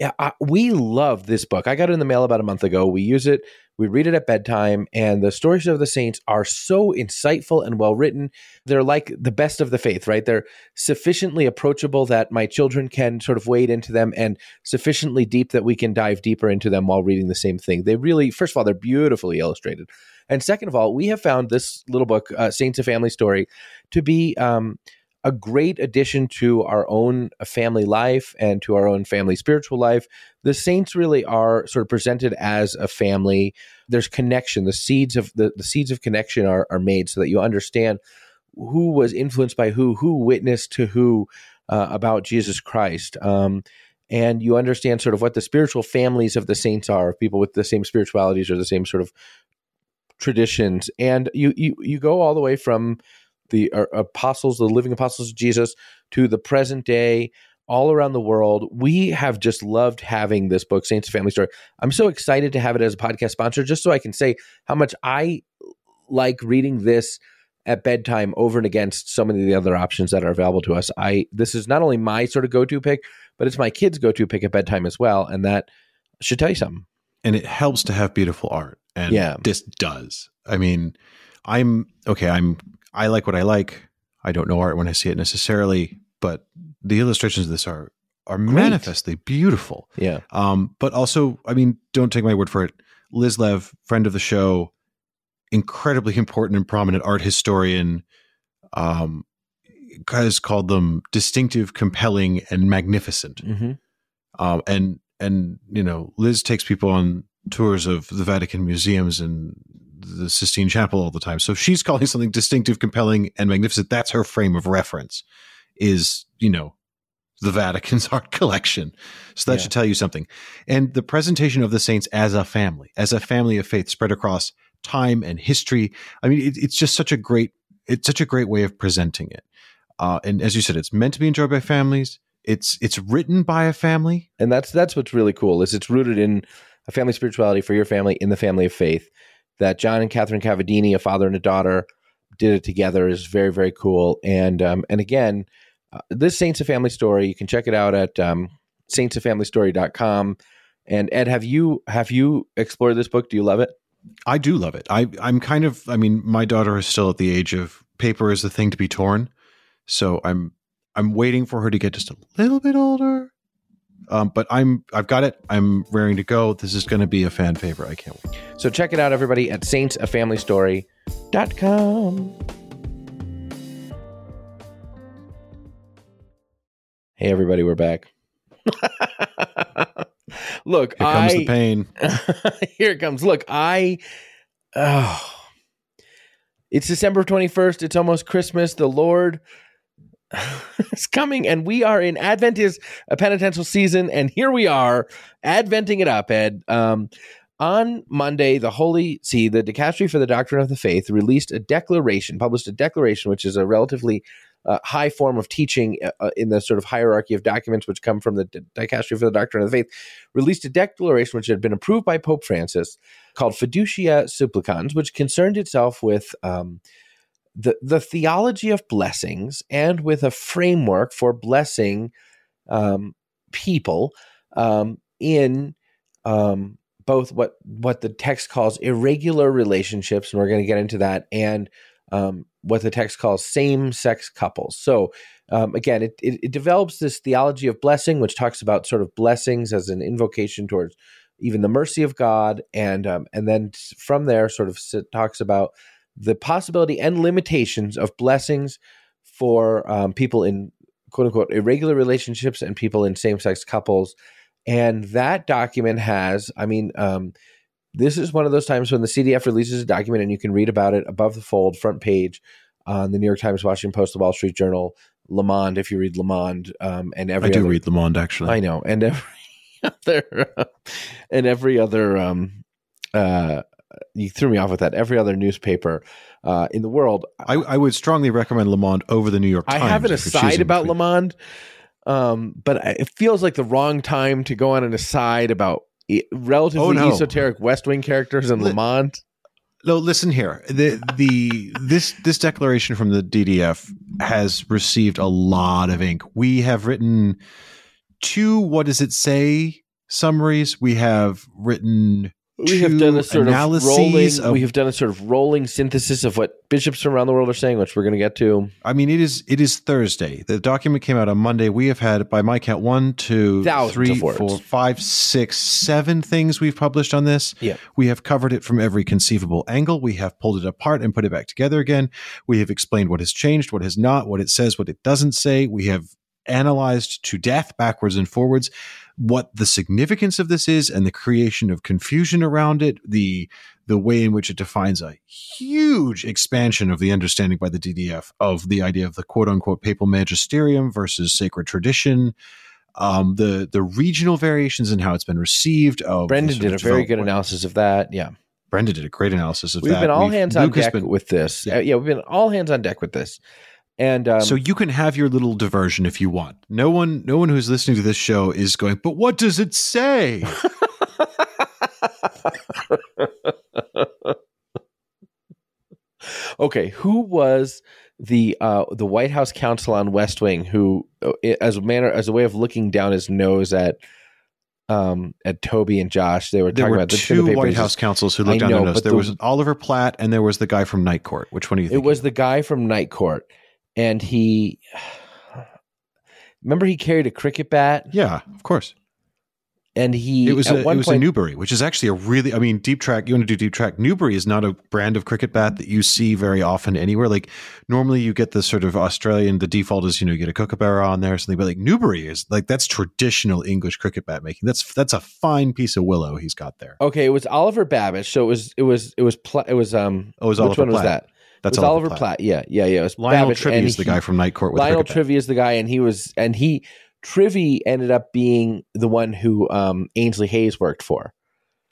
I, we love this book. I got it in the mail about a month ago. We use it, we read it at bedtime, and the stories of the saints are so insightful and well written. They're like the best of the faith, right? They're sufficiently approachable that my children can sort of wade into them, and sufficiently deep that we can dive deeper into them while reading the same thing. They really, first of all, they're beautifully illustrated. And second of all, we have found this little book, uh, Saints of Family Story, to be um, a great addition to our own family life and to our own family spiritual life. The saints really are sort of presented as a family. There's connection. The seeds of the, the seeds of connection are, are made so that you understand who was influenced by who, who witnessed to who uh, about Jesus Christ. Um, and you understand sort of what the spiritual families of the saints are, people with the same spiritualities or the same sort of traditions. And you you you go all the way from the uh, apostles, the living apostles of Jesus, to the present day, all around the world. We have just loved having this book, Saints Family Story. I'm so excited to have it as a podcast sponsor, just so I can say how much I like reading this at bedtime over and against so many of the other options that are available to us. I this is not only my sort of go-to pick, but it's my kids' go-to pick at bedtime as well, and that should tell you something. and it helps to have beautiful art and Yeah. this does i mean i'm okay i'm i like what i like. I don't know art when i see it necessarily but the illustrations of this are are manifestly beautiful. Yeah, um but also i mean don't take my word for it. Liz lev friend of the show incredibly important and prominent art historian um has called them distinctive compelling and magnificent. Mm-hmm. um, and and you know Liz takes people on tours of the Vatican museums and the Sistine Chapel all the time. So if she's calling something distinctive, compelling, and magnificent, that's her frame of reference. Is you know the Vatican's art collection. So that Yeah. should tell you something. And the presentation of the saints as a family, as a family of faith spread across time and history. I mean, it, it's just such a great, it's such a great way of presenting it. Uh, and as you said, it's meant to be enjoyed by families. It's it's written by a family. and that's that's what's really cool is it's rooted in a family spirituality for your family in the family of faith that john and catherine cavadini a father and a daughter did it together is very very cool and um, and again uh, this saints a family story you can check it out at um, saintsafamilystory.com and ed have you have you explored this book do you love it I do love it. I I'm kind of. I mean, my daughter is still at the age of paper is the thing to be torn. So I'm I'm waiting for her to get just a little bit older. Um, but I'm I've got it. I'm raring to go. This is going to be a fan favorite. I can't wait. so check it out everybody at saintsafamilystory.com hey everybody we're back look Here comes I, the pain. Here it comes. Look, I oh it's December 21st. It's almost Christmas. The Lord is coming, and we are in Advent is a penitential season, and here we are, adventing it up, Ed. Um on Monday, the Holy See, the Dicastery for the Doctrine of the Faith released a declaration, published a declaration, which is a relatively uh, high form of teaching uh, uh, in the sort of hierarchy of documents which come from the Dicastery for the Doctrine of the Faith, released a declaration which had been approved by Pope Francis called Fiducia Supplicans, which concerned itself with um, the, the theology of blessings and with a framework for blessing um, people um, in um, both what what the text calls irregular relationships, and we're going to get into that, and um, what the text calls same sex couples. So um, again, it, it, it develops this theology of blessing, which talks about sort of blessings as an invocation towards even the mercy of God, and um, and then from there, sort of talks about the possibility and limitations of blessings for um, people in quote unquote irregular relationships and people in same sex couples. And that document has, I mean, um, this is one of those times when the CDF releases a document and you can read about it above the fold, front page on the New York Times, Washington Post, the Wall Street Journal, Le Monde, if you read Le Monde, um, and every I do other- read Le Monde actually. I know, and every other and every other um uh you threw me off with that. Every other newspaper uh in the world. I, I would strongly recommend Le Monde over the New York Times. I have an aside about Le Monde, um, but it feels like the wrong time to go on an aside about relatively Oh, no. esoteric West Wing characters in Le Li- Monde. No, listen here. The the this this declaration from the DDF has received a lot of ink. We have written two what does it say summaries. We have written We have done a sort of rolling. of- we have done a sort of rolling synthesis of what bishops from around the world are saying, which we're going to get to. I mean, it is it is Thursday. The document came out on Monday. We have had, by my count, one, two, three, four, five, six, seven things we've published on this. Yeah. We have covered it from every conceivable angle. We have pulled it apart and put it back together again. We have explained what has changed, what has not, what it says, what it doesn't say. We have analyzed to death backwards and forwards what the significance of this is and the creation of confusion around it the the way in which it defines a huge expansion of the understanding by the DDF of the idea of the quote unquote papal magisterium versus sacred tradition um, the the regional variations in how it's been received of Brendan did a very good analysis of that. Yeah. Brendan did a great analysis of that. We've that been all We've- hands on Luke deck been- with this. Yeah. Yeah. yeah, we've been all hands on deck with this. And um, so you can have your little diversion if you want. No one, no one who's listening to this show is going. But what does it say? okay, who was the uh, the White House counsel on West Wing who, uh, as a manner as a way of looking down his nose at um at Toby and Josh, they were There talking were about the two paper White House counsels who I looked down know, their nose. There the- was Oliver Platt, and there was the guy from Night Court. Which one do you Think It was the guy from Night Court, and he remember he carried a cricket bat. yeah, of course. and he It was a, it was point a Newbery, which is actually a really I mean deep track. You want to do deep track? Newbery is not a brand of cricket bat that you see very often anywhere. Like normally you get the sort of Australian. The default is you know you get a kookaburra on there or something, but like Newbery is like that's traditional English cricket bat making. That's that's a fine piece of willow he's got there. okay, it was Oliver Babish. So it was it was it was pla- it was um Oh, it was which Oliver one was that? That's was Oliver Platt. Platt. Yeah, yeah, yeah. It was Lionel Babish, Tribbey and is the he- guy from Night Court with Lionel a cricket bat. Tribbey is the guy, and he was and he Tribbey ended up being the one who um Ainsley Hayes worked for.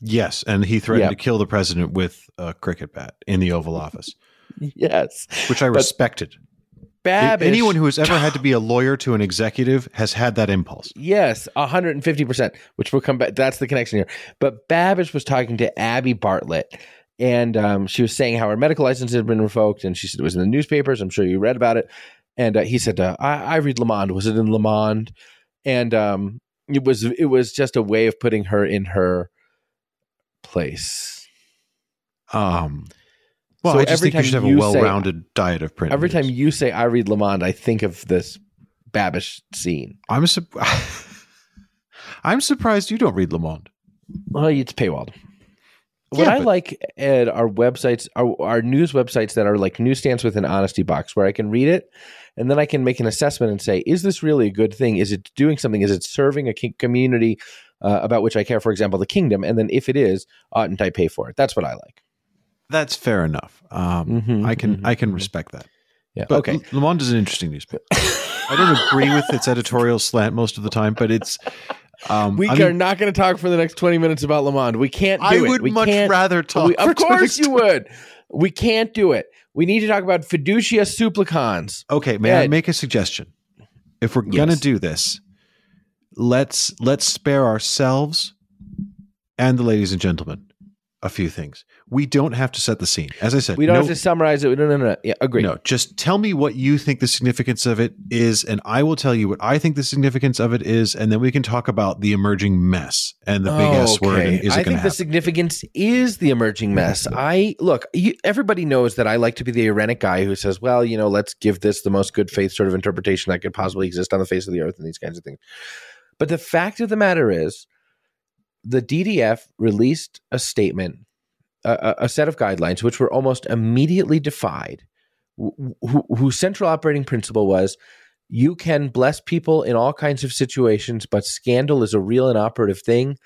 Yes, and he threatened Yeah. to kill the president with a cricket bat in the Oval Office, Yes, which I respected. Babish. Anyone who has ever had to be a lawyer to an executive has had that impulse. Yes, 150%, which will come back. That's the connection here. But Babish was talking to Abby Bartlett, and um, she was saying how her medical license had been revoked, and she said it was in the newspapers. I'm sure you read about it. And uh, he said, uh, I, I read Le Monde. Was it in Le Monde? And um, it was it was just a way of putting her in her place. Um, well, So I just every think you should have a you say- well-rounded diet of print. Every time you say I read Le Monde, I think of this Babish scene. I'm su- I'm surprised you don't read Le Monde. Well, it's paywalled. What Yeah, I but- like, Ed, are websites, are, are news websites that are like newsstands with an honesty box where I can read it and then I can make an assessment and say, is this really a good thing? Is it doing something? Is it serving a community uh, about which I care? For example, the kingdom. And then if it is, oughtn't I pay for it? That's what I like. That's fair enough. Um, Mhm, I can mhm, I can mhm. respect that. Yeah. But okay. Le Monde is an interesting newspaper. I don't agree with its editorial slant most of the time, but it's. Um, We I are not going to talk for the next 20 minutes about Le Monde We can't do I it. would we much rather talk. we- of course you would. We can't do it. We need to talk about fiducia supplicans. Okay, may I make a suggestion? If we're gonna Yes. do this, let's let's spare ourselves and the ladies and gentlemen a few things. We don't have to set the scene. As I said, We don't no, have to summarize it. No, no, no. no. Yeah, agree. no. Just tell me what you think the significance of it is, and I will tell you what I think the significance of it is, and then we can talk about the emerging mess and the big S word. And is I it think to the significance is the emerging mess. I look. You, everybody knows that I like to be the Irenic guy who says, "Well, you know, let's give this the most good faith sort of interpretation that could possibly exist on the face of the earth," and these kinds of things. But the fact of the matter is, the DDF released a statement, a, a- set of guidelines, which were almost immediately defied, wh- whose central operating principle was you can bless people in all kinds of situations, but scandal is a real and operative thing.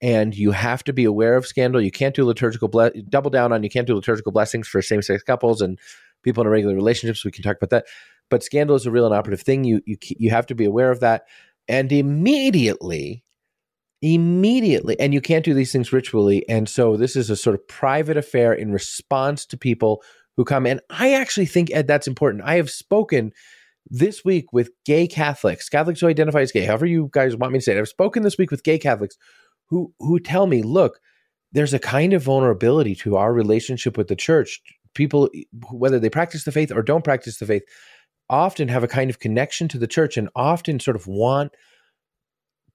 And you have to be aware of scandal. You can't do liturgical ble- double down on. You can't do liturgical blessings for same sex couples and people in regular relationships. We can talk about that, but scandal is a real and operative thing. You you you have to be aware of that. And immediately, immediately, and you can't do these things ritually. And so this is a sort of private affair in response to people who come. And I actually think Ed, that's important. I have spoken this week with gay Catholics, Catholics who identify as gay, however you guys want me to say it. I've spoken this week with gay Catholics who who tell me, look, there's a kind of vulnerability to our relationship with the church. People, whether they practice the faith or don't practice the faith, often have a kind of connection to the church and often sort of want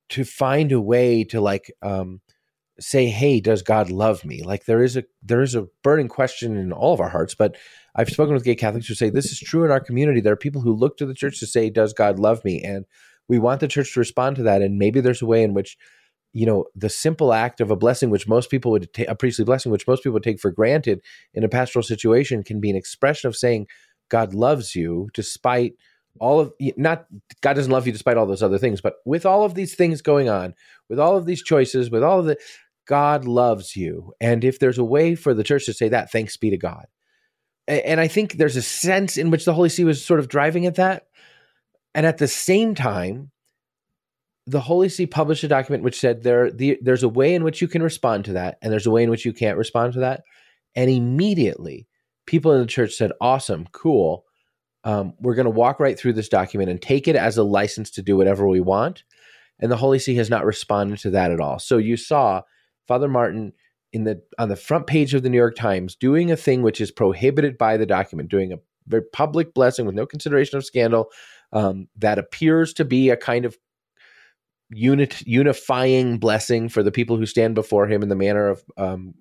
to find a way to like um, say, "Hey, does God love me?" Like there is a there is a burning question in all of our hearts. But I've spoken with gay Catholics who say this is true in our community. There are people who look to the church to say, "Does God love me?" And we want the church to respond to that. And maybe there's a way in which you know the simple act of a blessing which most people would take a priestly blessing which most people would take for granted in a pastoral situation can be an expression of saying god loves you despite all of not god doesn't love you despite all those other things but with all of these things going on with all of these choices with all of the god loves you and if there's a way for the church to say that thanks be to god and i think there's a sense in which the holy see was sort of driving at that and at the same time the Holy See published a document which said there the, there's a way in which you can respond to that, and there's a way in which you can't respond to that. And immediately, people in the church said, "Awesome, cool. Um, we're going to walk right through this document and take it as a license to do whatever we want." And the Holy See has not responded to that at all. So you saw Father Martin in the on the front page of the New York Times doing a thing which is prohibited by the document, doing a very public blessing with no consideration of scandal um, that appears to be a kind of unit unifying blessing for the people who stand before him in the manner of um,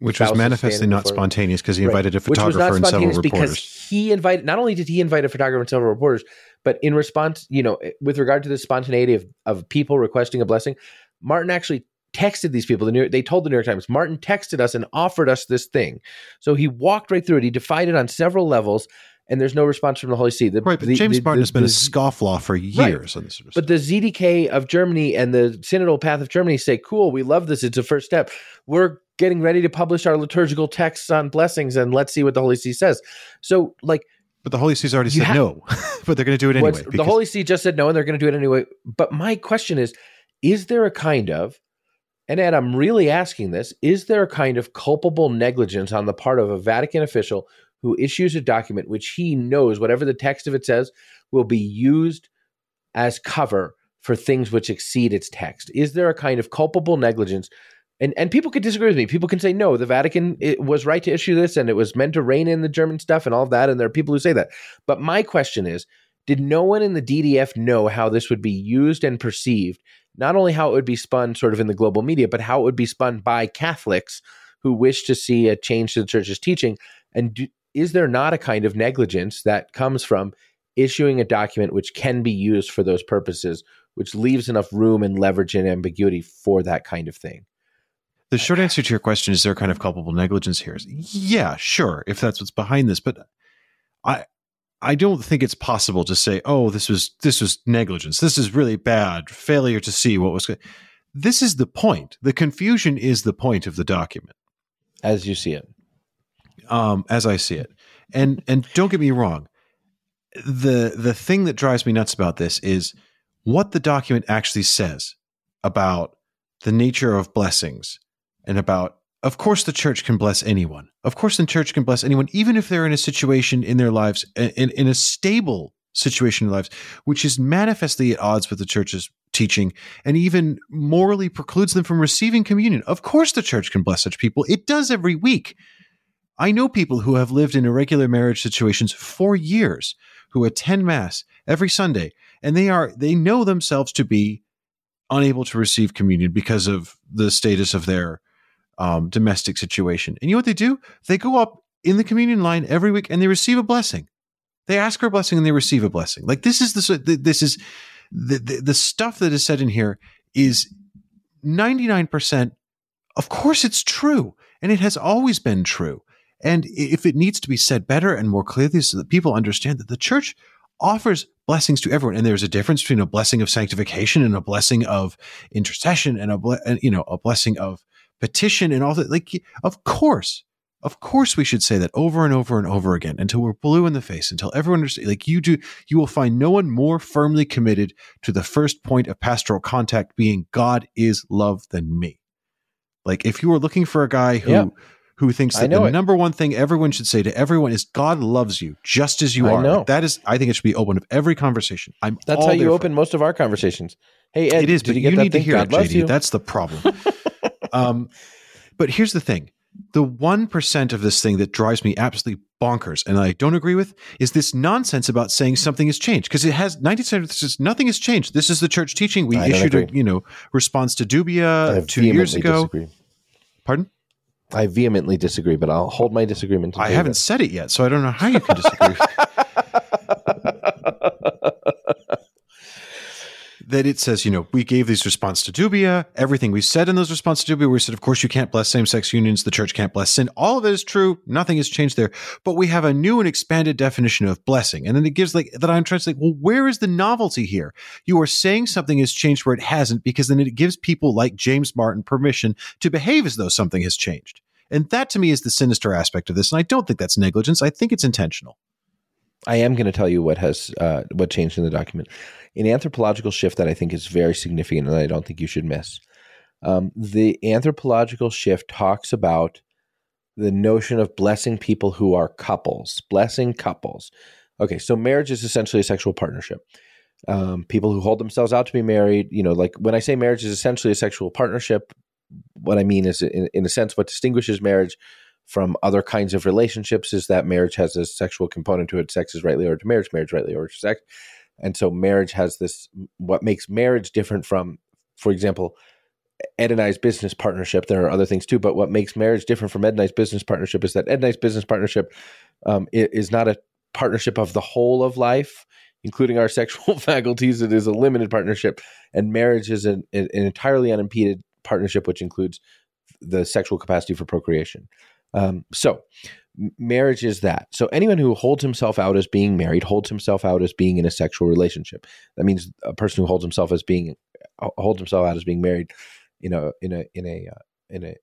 which was manifestly not before- spontaneous because he Right. invited a which was photographer not and several reporters. because he invited not only did he invite a photographer and several reporters but in response you know eh, with regard to the spontaneity of, of people requesting a blessing Martin actually texted these people. The New they told the New York Times, Martin texted us and offered us this thing. So he walked right through it. He defied it on several levels, and there's no response from the Holy See. The, right, but the, James the, Martin has been a scofflaw for years on this sort of But the ZDK of Germany and the Synodal Path of Germany say, cool, we love this. It's a first step. We're getting ready to publish our liturgical texts on blessings, and let's see what the Holy See says. So, like, but the Holy See's already said no, but they're going to do it anyway. What's- the Holy See just said no, and they're going to do it anyway. But my question is: Is there a kind of, and Ed, I'm really asking this: Is there a kind of culpable negligence on the part of a Vatican official who issues a document which he knows, whatever the text of it says, will be used as cover for things which exceed its text? Is there a kind of culpable negligence? And, and people could disagree with me. People can say no, the Vatican was right to issue this, and it was meant to rein in the German stuff and all of that. And there are people who say that. But my question is: did no one in the DDF know how this would be used and perceived? Not only how it would be spun sort of in the global media, but how it would be spun by Catholics who wish to see a change to the church's teaching. And do, is there not a kind of negligence that comes from issuing a document which can be used for those purposes, which leaves enough room and leverage and ambiguity for that kind of thing? The short answer to your question is there kind of culpable negligence here? Is yeah, sure, if that's what's behind this, but I I don't think it's possible to say, oh, this was this was negligence. This is really bad failure to see what was. Go-. This is the point. The confusion is the point of the document, As you see it. um, as I see it. And and don't get me wrong, the the thing that drives me nuts about this is what the document actually says about the nature of blessings and about of course the church can bless anyone. Of course the church can bless anyone even if they're in a situation in their lives in, in a stable situation in their lives which is manifestly at odds with the church's teaching and even morally precludes them from receiving communion. Of course the church can bless such people. It does every week. I know people who have lived in irregular marriage situations for years who attend mass every sunday and they are they know themselves to be unable to receive communion because of the status of their um, domestic situation. And you know what they do? They go up in the communion line every week and they receive a blessing. They ask for a blessing and they receive a blessing. Like this is the this is the the, the stuff that is said in here is ninety nine percent. Of course, it's true, and it has always been true. And if it needs to be said better and more clearly, so that people understand that the church offers blessings to everyone, and there's a difference between a blessing of sanctification and a blessing of intercession, and a ble- and, you know a blessing of petition and all that. Like, of course, of course, we should say that over and over and over again until we're blue in the face, until everyone understands. Like you do, you will find no one more firmly committed to the first point of pastoral contact being God is love than me. Like, if you are looking for a guy who Yeah. who thinks that the it. number one thing everyone should say to everyone is God loves you just as you I are. Like, that is, I think it should be open of every conversation. I'm That's how you open most of our conversations. Hey, Ed, it is, but you you, need to hear God it, JD. you. That's the problem. um, but here's the thing: the one percent of this thing that drives me absolutely bonkers, and I don't agree with, is this nonsense about saying something has changed because it has ninety percent. This is nothing has changed. This is the church teaching. We I issued a you know response to Dubia two years ago. Disagree. Pardon? I vehemently disagree, but I'll hold my disagreement. I haven't said it yet, so I don't know how you can disagree. that it says, you know, we gave these response to dubia. Everything we said in those response to dubia, we said, of course, you can't bless same sex unions. The church can't bless sin. All of it is true. Nothing has changed there. But we have a new and expanded definition of blessing. And then it gives like that I'm trying to say, well, where is the novelty here? You are saying something has changed where it hasn't, because then it gives people like James Martin permission to behave as though something has changed. And that to me is the sinister aspect of this. And I don't think that's negligence. I think it's intentional. I am going to tell you what has uh, what changed in the document. An anthropological shift that I think is very significant, and I don't think you should miss. Um, the anthropological shift talks about the notion of blessing people who are couples, blessing couples. Okay, so marriage is essentially a sexual partnership. Um, people who hold themselves out to be married, you know, like when I say marriage is essentially a sexual partnership, what I mean is, in, in a sense, what distinguishes marriage from other kinds of relationships is that marriage has a sexual component to it. Sex is rightly ordered to marriage, marriage rightly ordered to sex. And so marriage has this, what makes marriage different from, for example, Ed and I's business partnership. There are other things too, but what makes marriage different from Ed and I's business partnership is that Ed and I's business partnership um, is not a partnership of the whole of life. including our sexual faculties. It is a limited partnership, and marriage is an, an entirely unimpeded partnership, which includes the sexual capacity for procreation. Um, so, marriage is that. So, anyone who holds himself out as being married holds himself out as being in a sexual relationship. That means a person who holds himself as being holds himself out as being married, you know, in a in a uh, in a,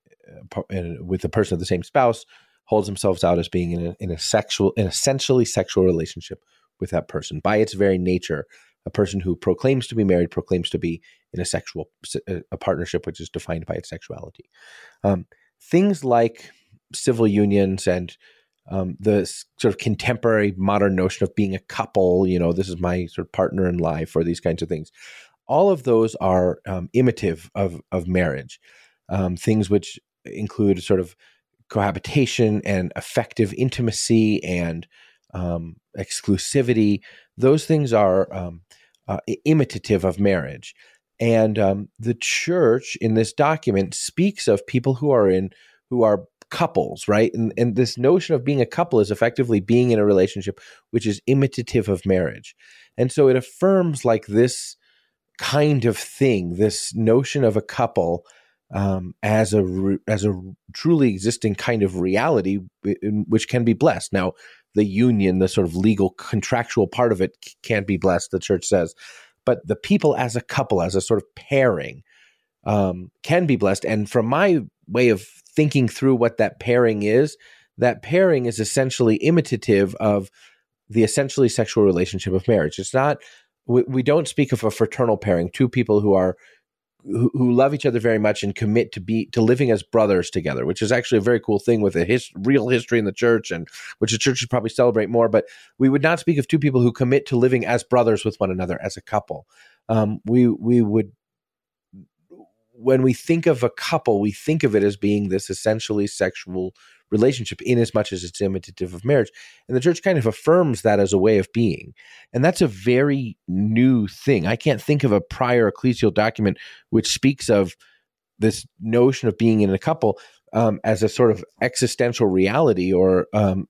uh, in a with a person of the same spouse holds themselves out as being in a, in a sexual, an essentially sexual relationship with that person. By its very nature, a person who proclaims to be married proclaims to be in a sexual a partnership which is defined by its sexuality. Um, things like civil unions and um, the sort of contemporary modern notion of being a couple, you know, this is my sort of partner in life, or these kinds of things. All of those are um, imitative of of marriage. Um, things which include sort of cohabitation and effective intimacy and um, exclusivity. Those things are um, uh, imitative of marriage. And um, the church in this document speaks of people who are in, who are couples, right? And, and this notion of being a couple is effectively being in a relationship which is imitative of marriage. And so it affirms like this kind of thing, this notion of a couple um, as a re- as a truly existing kind of reality, which can be blessed. Now, the union, the sort of legal contractual part of it, can't be blessed. The church says, but the people as a couple, as a sort of pairing, um, can be blessed. And from my way of thinking through what that pairing is, that pairing is essentially imitative of the essentially sexual relationship of marriage. It's not. We, we don't speak of a fraternal pairing, two people who are who, love each other very much and commit to be to living as brothers together, which is actually a very cool thing with a his, real history in the church, and which the church should probably celebrate more. But we would not speak of two people who commit to living as brothers with one another as a couple. Um, we we would when we think of a couple, we think of it as being this essentially sexual relationship in as much as it's imitative of marriage. And the church kind of affirms that as a way of being. And that's a very new thing. I can't think of a prior ecclesial document which speaks of this notion of being in a couple um, as a sort of existential reality, or um,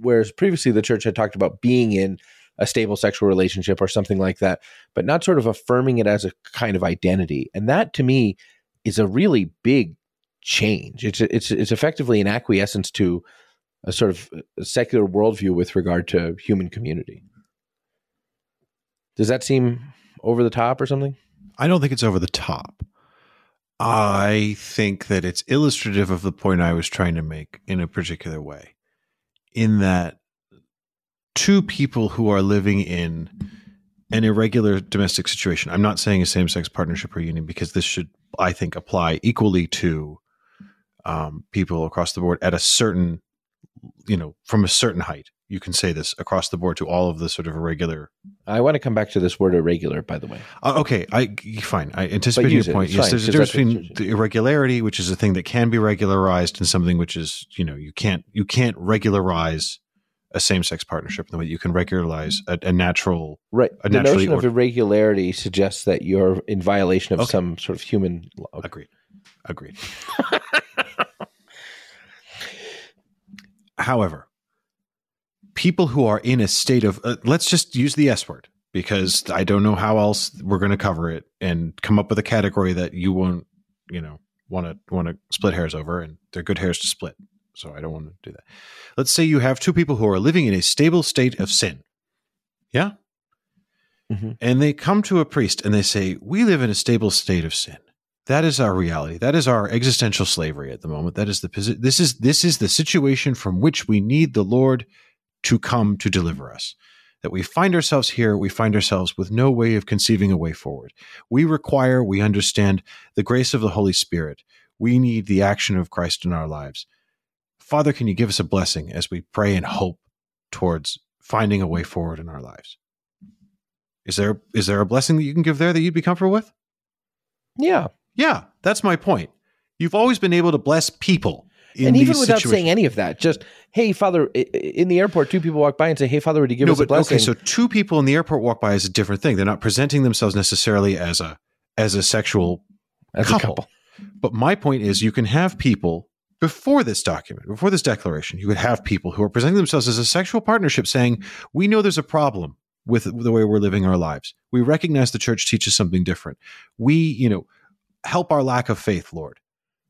whereas previously the church had talked about being in a stable sexual relationship or something like that, but not sort of affirming it as a kind of identity. And that to me is a really big change. It's it's it's effectively an acquiescence to a sort of uh, secular worldview with regard to human community. Does that seem over the top or something? I don't think it's over the top. I think that it's illustrative of the point I was trying to make in a particular way, in that two people who are living in an irregular domestic situation. I'm not saying a same sex partnership or union because this should, I think, apply equally to um, people across the board at a certain, you know, from a certain height. You can say this across the board to all of the sort of irregular. I want to come back to this word irregular, by the way. Uh, okay, I fine. I anticipate your point. Yes, fine, there's a difference between the irregularity, which is a thing that can be regularized, and something which is, you know, you can't you can't regularize a same-sex partnership in the way you can regularize a, a natural right. A the notion of irregularity suggests that you're in violation of okay. some sort of human. Okay. Agreed. Agreed. However, people who are in a state of uh, let's just use the S word because I don't know how else we're going to cover it and come up with a category that you won't, you know, want to want to split hairs over and they're good hairs to split. So I don't want to do that. Let's say you have two people who are living in a stable state of sin. Yeah? Mm-hmm. And they come to a priest and they say, "We live in a stable state of sin." That is our reality. That is our existential slavery at the moment. That is the this is this is the situation from which we need the Lord to come to deliver us. That we find ourselves here, we find ourselves with no way of conceiving a way forward. We require, we understand the grace of the Holy Spirit. We need the action of Christ in our lives. Father, can you give us a blessing as we pray and hope towards finding a way forward in our lives? Is there is there a blessing that you can give there that you'd be comfortable with? Yeah, yeah, that's my point. You've always been able to bless people. and even without situations. saying any of that, just hey, Father, in the airport, two people walk by and say, "Hey, Father, would you give no, us but, a blessing?" Okay, so two people in the airport walk by is a different thing. They're not presenting themselves necessarily as a as a sexual as couple. A couple. But my point is, you can have people before this document, before this declaration, you would have people who are presenting themselves as a sexual partnership saying, "We know there's a problem with the way we're living our lives. We recognize the church teaches something different. We, you know, help our lack of faith, Lord.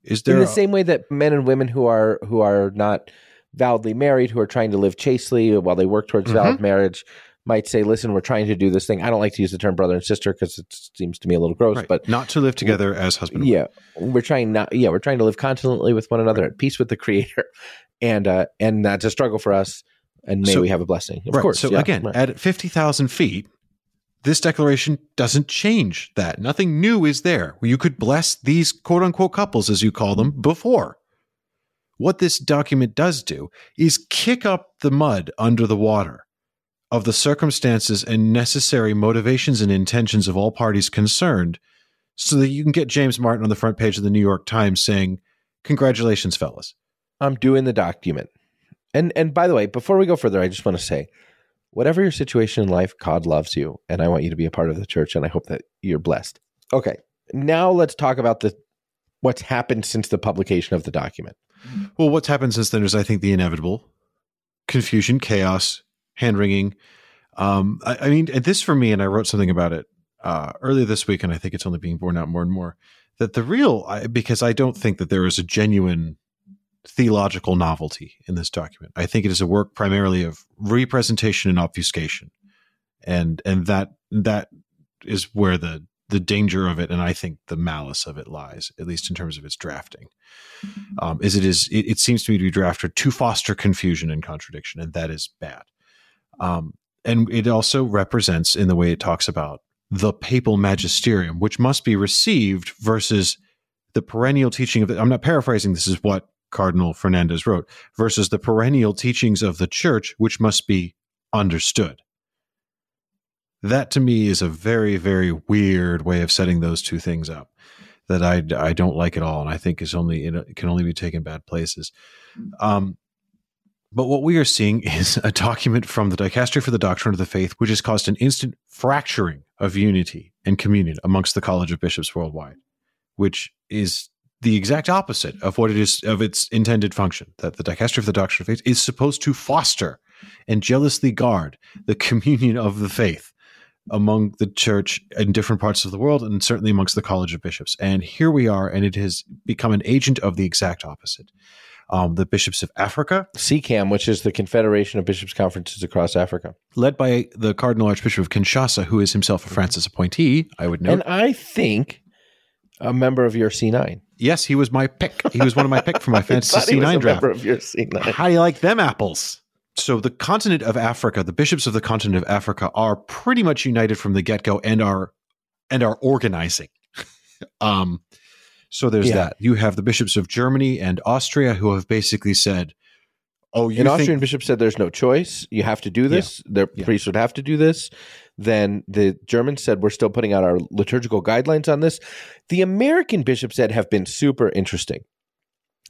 Is there in the a- same way that men and women who are who are not validly married, who are trying to live chastely while they work towards valid Mm-hmm. marriage, might say, "Listen, we're trying to do this thing." I don't like to use the term brother and sister because it seems to me a little gross, right, but not to live together as husband and wife. yeah, we're trying not. Yeah, we're trying to live constantly with one another at peace with the Creator, and uh, and that's a struggle for us. And may So- we have a blessing, of right. course. So yeah, again, right. at 50,000 feet, this declaration doesn't change that. Nothing new is there. You could bless these quote unquote couples, as you call them, before. What this document does do is kick up the mud under the water of the circumstances and necessary motivations and intentions of all parties concerned so that you can get James Martin on the front page of the New York Times saying, Congratulations, fellas. I'm doing the document. And and by the way, before we go further, I just want to say, whatever your situation in life, God loves you, and I want you to be a part of the church, and I hope that you're blessed. Okay, now let's talk about the what's happened since the publication of the document. Well, what's happened since then is, I think, the inevitable confusion, chaos, hand wringing. Um, I, I mean, this for me, and I wrote something about it uh, earlier this week, and I think it's only being borne out more and more. That the real, I, because I don't think that there is a genuine theological novelty in this document. I think it is a work primarily of representation and obfuscation, and and that that is where the the danger of it, and I think the malice of it lies, at least in terms of its drafting um, is it is it, it seems to me to be drafted to foster confusion and contradiction, and that is bad. Um, and it also represents in the way it talks about the papal magisterium, which must be received versus the perennial teaching of the, I'm not paraphrasing. This is what Cardinal Fernandez wrote versus the perennial teachings of the church, which must be understood. That to me is a very, very weird way of setting those two things up that I, I don't like at all, and I think is only it can only be taken bad places. Um, but what we are seeing is a document from the Dicastery for the Doctrine of the Faith, which has caused an instant fracturing of unity and communion amongst the College of Bishops worldwide, which is the exact opposite of what it is of its intended function. That the Dicastery for the Doctrine of Faith is supposed to foster and jealously guard the communion of the faith among the church in different parts of the world and certainly amongst the College of Bishops. And here we are, and it has become an agent of the exact opposite. Um, the bishops of Africa, SECAM, which is the Confederation of Bishops Conferences across Africa, led by the Cardinal Archbishop of Kinshasa, who is himself a Francis appointee, I would note. and I think a member of your C9. yes, he was my pick. He was one of my pick for my fantasy thought he was C9 a draft. member of your C9. How do you like them apples? So the continent of Africa, the bishops of the continent of Africa are pretty much united from the get-go and are and are organizing. um so there's Yeah. that. You have the bishops of Germany and Austria who have basically said, "Oh, you An think Austrian bishop said there's no choice. You have to do this. Their Yeah. priests would have to do this. Then the Germans said we're still putting out our liturgical guidelines on this. The American bishops said have been super interesting.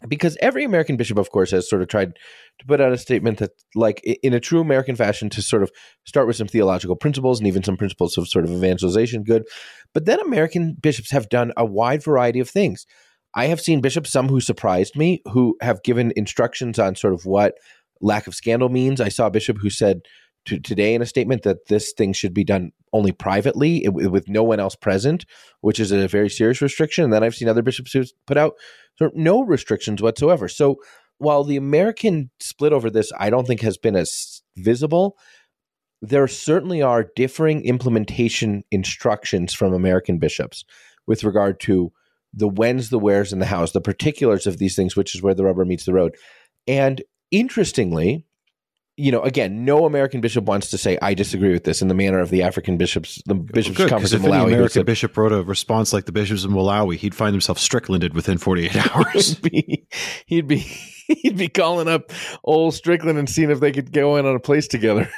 Because every American bishop, of course, has sort of tried to put out a statement that, like, in a true American fashion, to sort of start with some theological principles and even some principles of sort of evangelization, good. But then American bishops have done a wide variety of things. I have seen bishops, some who surprised me, who have given instructions on sort of what lack of scandal means. I saw a bishop who said to, today in a statement that this thing should be done only privately with no one else present, which is a very serious restriction. And then I've seen other bishops who put out no restrictions whatsoever. So while the American split over this, I don't think has been as visible. There certainly are differing implementation instructions from American bishops with regard to the whens, the wheres, and the hows, the particulars of these things, which is where the rubber meets the road. And interestingly, you know, again, no American bishop wants to say I disagree with this in the manner of the African bishops, the bishops' Good, conference if Malawi. American bishop wrote a response like the bishops of Malawi, he'd find himself Stricklanded within 48 hours. he'd be he'd be he'd be calling up old Strickland and seeing if they could go in on a place together.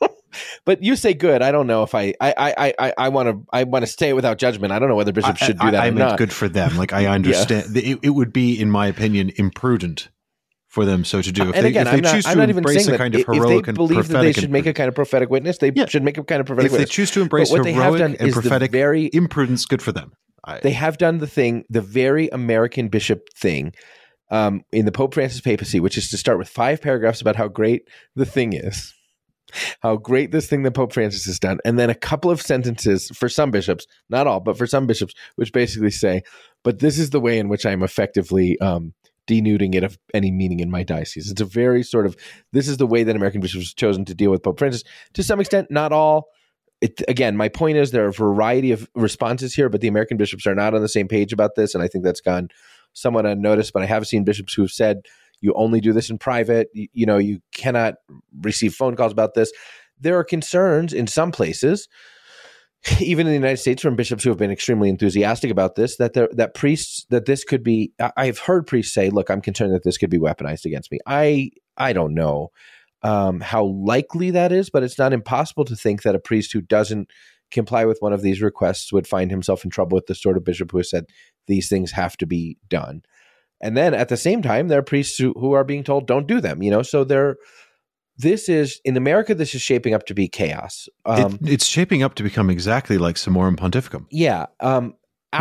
but you say good. I don't know if I I I I, I want to I want to stay without judgment. I don't know whether bishops should do that I or meant not. good for them. Like I understand, it, it would be, in my opinion, imprudent for them so to do. If and they, again, if they I'm not, choose I'm to not even embrace a kind of if heroic and believe that they should make a kind of prophetic witness, they Yeah. should make a kind of prophetic witness. if they choose to embrace what they have heroic done and is the prophetic very- imprudence, good for them. I, they have done the thing, the very American bishop thing um, in the Pope Francis papacy, which is to start with five paragraphs about how great the thing is. how great this thing that Pope Francis has done, and then a couple of sentences for some bishops, not all, but for some bishops, which basically say, "But this is the way in which I'm effectively um, denuding it of any meaning in my diocese." It's a very sort of this is the way that American bishops have chosen to deal with Pope Francis. To some extent, not all. It, again, my point is there are a variety of responses here, but the American bishops are not on the same page about this, and I think that's gone somewhat unnoticed. But I have seen bishops who have said you only do this in private. You, you know, you cannot receive phone calls about this. There are concerns in some places, even in the United States, from bishops who have been extremely enthusiastic about this, that there, that priests that this could be. I've heard priests say, "Look, I'm concerned that this could be weaponized against me." I I don't know um, how likely that is, but it's not impossible to think that a priest who doesn't comply with one of these requests would find himself in trouble with the sort of bishop who said these things have to be done. And then at the same time, there are priests who, who are being told don't do them. You know, so they're this is in America. This is shaping up to be chaos. Um, it, it's shaping up to become exactly like Summorum Pontificum. Yeah. Um,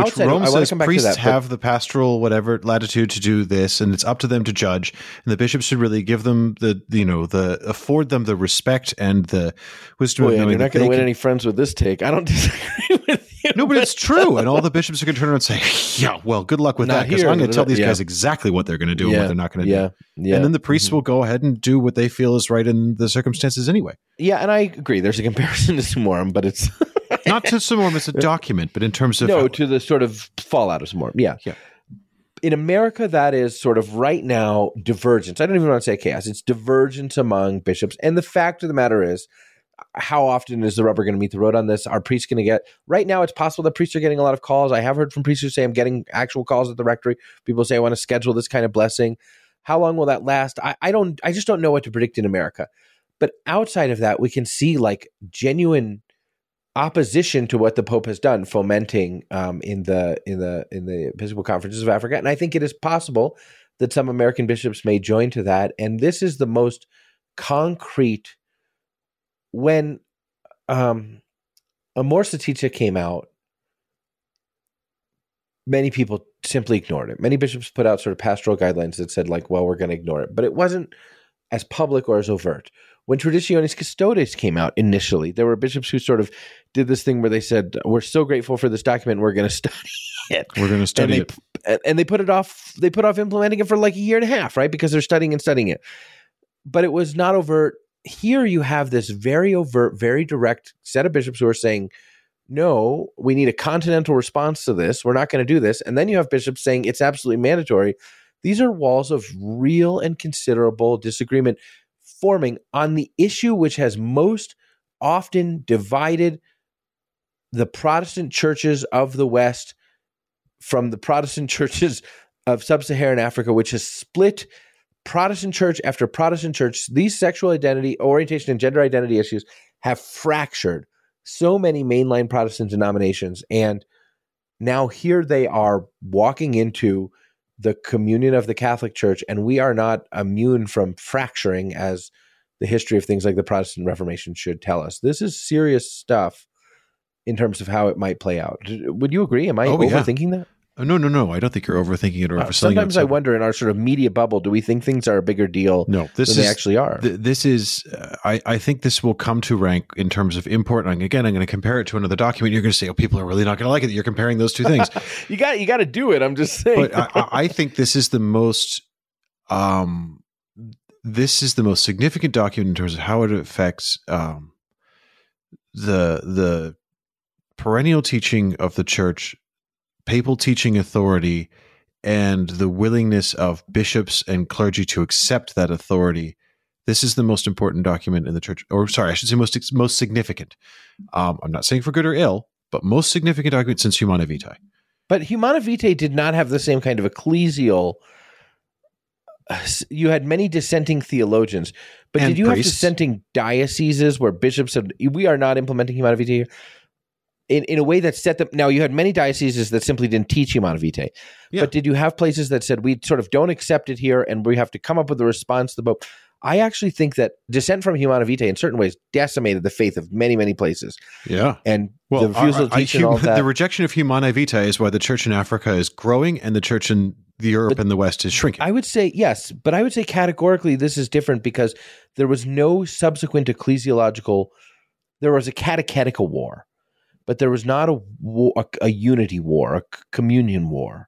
Which Rome says priests that, have the pastoral whatever latitude to do this, and it's up to them to judge. And the bishops should really give them the you know the afford them the respect and the wisdom. Boy, of knowing you're not going to win any friends with this take. I don't disagree with no, but it's true. And all the bishops are going to turn around and say, yeah, well, good luck with not that because I'm going to tell these yeah. guys exactly what they're going to do yeah. and what they're not going to yeah. do. Yeah. And then the priests mm-hmm. will go ahead and do what they feel is right in the circumstances anyway. Yeah. And I agree. There's a comparison to Summorum, but it's not to Summorum as a document, but in terms of. No, how- to the sort of fallout of Summorum. Yeah. Yeah in America, that is sort of right now divergence. I don't even want to say chaos. It's divergence among bishops. And the fact of the matter is, how often is the rubber going to meet the road on this? Are priests going to get right now? It's possible that priests are getting a lot of calls. I have heard from priests who say I'm getting actual calls at the rectory. People say I want to schedule this kind of blessing. How long will that last? I, I don't. I just don't know what to predict in America. But outside of that, we can see like genuine opposition to what the Pope has done, fomenting um, in the in the in the Episcopal conferences of Africa. And I think it is possible that some American bishops may join to that. And this is the most concrete when um, Amoris Laetitia came out, many people simply ignored it. Many bishops put out sort of pastoral guidelines that said, like, well, we're going to ignore it. But it wasn't as public or as overt. When Traditionis Custodes came out initially, there were bishops who sort of did this thing where they said, we're so grateful for this document, we're going to study it. We're going to study and they, it. And they put it off, they put off implementing it for like a year and a half, right? Because they're studying and studying it. But it was not overt here you have this very overt, very direct set of bishops who are saying, no, we need a continental response to this. We're not going to do this. And then you have bishops saying it's absolutely mandatory. These are walls of real and considerable disagreement forming on the issue which has most often divided the Protestant churches of the West from the Protestant churches of sub Saharan Africa, which has split Protestant church after Protestant church, these sexual identity, orientation, and gender identity issues have fractured so many mainline Protestant denominations. And now here they are walking into the communion of the Catholic Church, and we are not immune from fracturing as the history of things like the Protestant Reformation should tell us. This is serious stuff in terms of how it might play out. Would you agree? Am I oh, overthinking yeah. that? Oh, no, no, no. I don't think you're overthinking it or uh, overselling Sometimes I wonder in our sort of media bubble, do we think things are a bigger deal no, this than is, they actually are? Th- this is, uh, I, I think this will come to rank in terms of import. And again, I'm going to compare it to another document. You're going to say, oh, people are really not going to like it. You're comparing those two things. you got you got to do it. I'm just saying. But I, I think this is the most, um, this is the most significant document in terms of how it affects um, the the perennial teaching of the church papal teaching authority and the willingness of bishops and clergy to accept that authority. This is the most important document in the church, or sorry, I should say most most significant. Um, I'm not saying for good or ill, but most significant document since Humanae Vitae. But Humanae Vitae did not have the same kind of ecclesial. You had many dissenting theologians, but and did you priests. have dissenting dioceses where bishops said, "We are not implementing Humanae Vitae"? In, in a way that set them. Now, you had many dioceses that simply didn't teach Humanae Vitae. Yeah. But did you have places that said, we sort of don't accept it here and we have to come up with a response to the Pope? I actually think that dissent from Humanae Vitae in certain ways decimated the faith of many, many places. Yeah. And Well, the refusal I- to I- teach and all hum- that. the rejection of Humanae Vitae is why the church in Africa is growing and the church in the Europe and the West is shrinking. I would say yes, but I would say categorically this is different because there was no subsequent ecclesiological. There was a catechetical war, but there was not a war, a, a unity war, a communion war,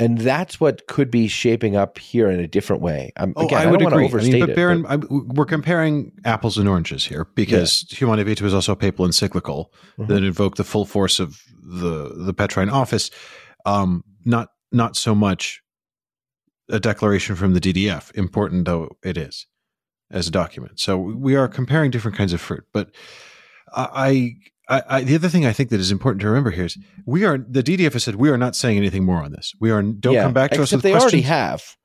and that's what could be shaping up here in a different way. Um, Oh, again, I, I would agree. overstate I mean, but it. Baron, but- I'm, we're comparing apples and oranges here because Humanae Vitae was also a papal encyclical Mhm. that invoked the full force of the the Petrine office. Um, not not so much a declaration from the DDF, important though it is as a document. So we are comparing different kinds of fruit. But I, I, I the other thing I think that is important to remember here is we are the DDF has said we are not saying anything more on this. We are don't Yeah, come back to us with they questions. already have.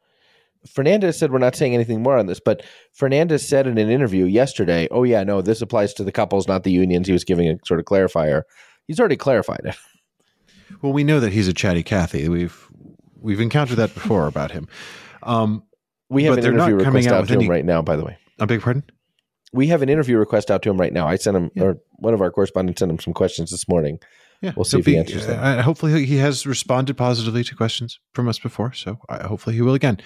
Fernandez said we're not saying anything more on this, but Fernandez said in an interview yesterday, "Oh yeah, no, this applies to the couples, not the unions." He was giving a sort of clarifier. He's already clarified it. Well, we know that he's a chatty Cathy. We've we've encountered that before about him. Um, We have But an they're not interview coming request out out with to him any- right now. By the way, I beg your pardon. We have an interview request out to him right now. I sent him, Yeah. or one of our correspondents sent him some questions this morning. Yeah, We'll see if he answers them. uh, hopefully, he has responded positively to questions from us before, so uh, hopefully he will again.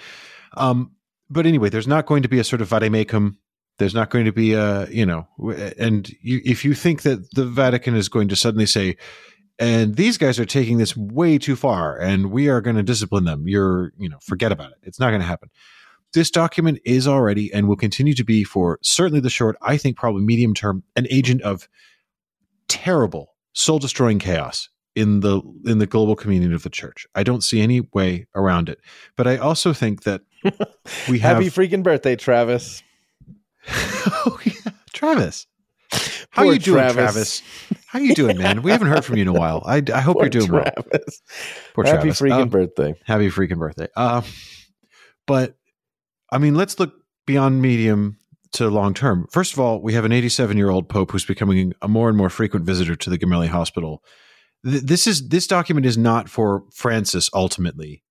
Um, but anyway, there's not going to be a sort of vademecum. There's not going to be a you know, and you, if you think that the Vatican is going to suddenly say, and these guys are taking this way too far, and we are going to discipline them, you're you know, forget about it. It's not going to happen. This document is already and will continue to be for certainly the short, I think probably medium term, an agent of terrible soul destroying chaos in the in the global community of the church. I don't see any way around it. But I also think that we have Happy freaking birthday, Travis! oh, yeah. Travis. How Poor you doing, Travis. Travis? How you doing, man? We haven't heard from you in a while. I, I hope Poor you're doing well. Travis. Poor Happy Travis. freaking Um, birthday! happy freaking birthday. Um, but I mean, let's look beyond medium to long term. First of all, we have an 87 year old pope who's becoming a more and more frequent visitor to the Gemelli Hospital. Th- This is this document is not for Francis ultimately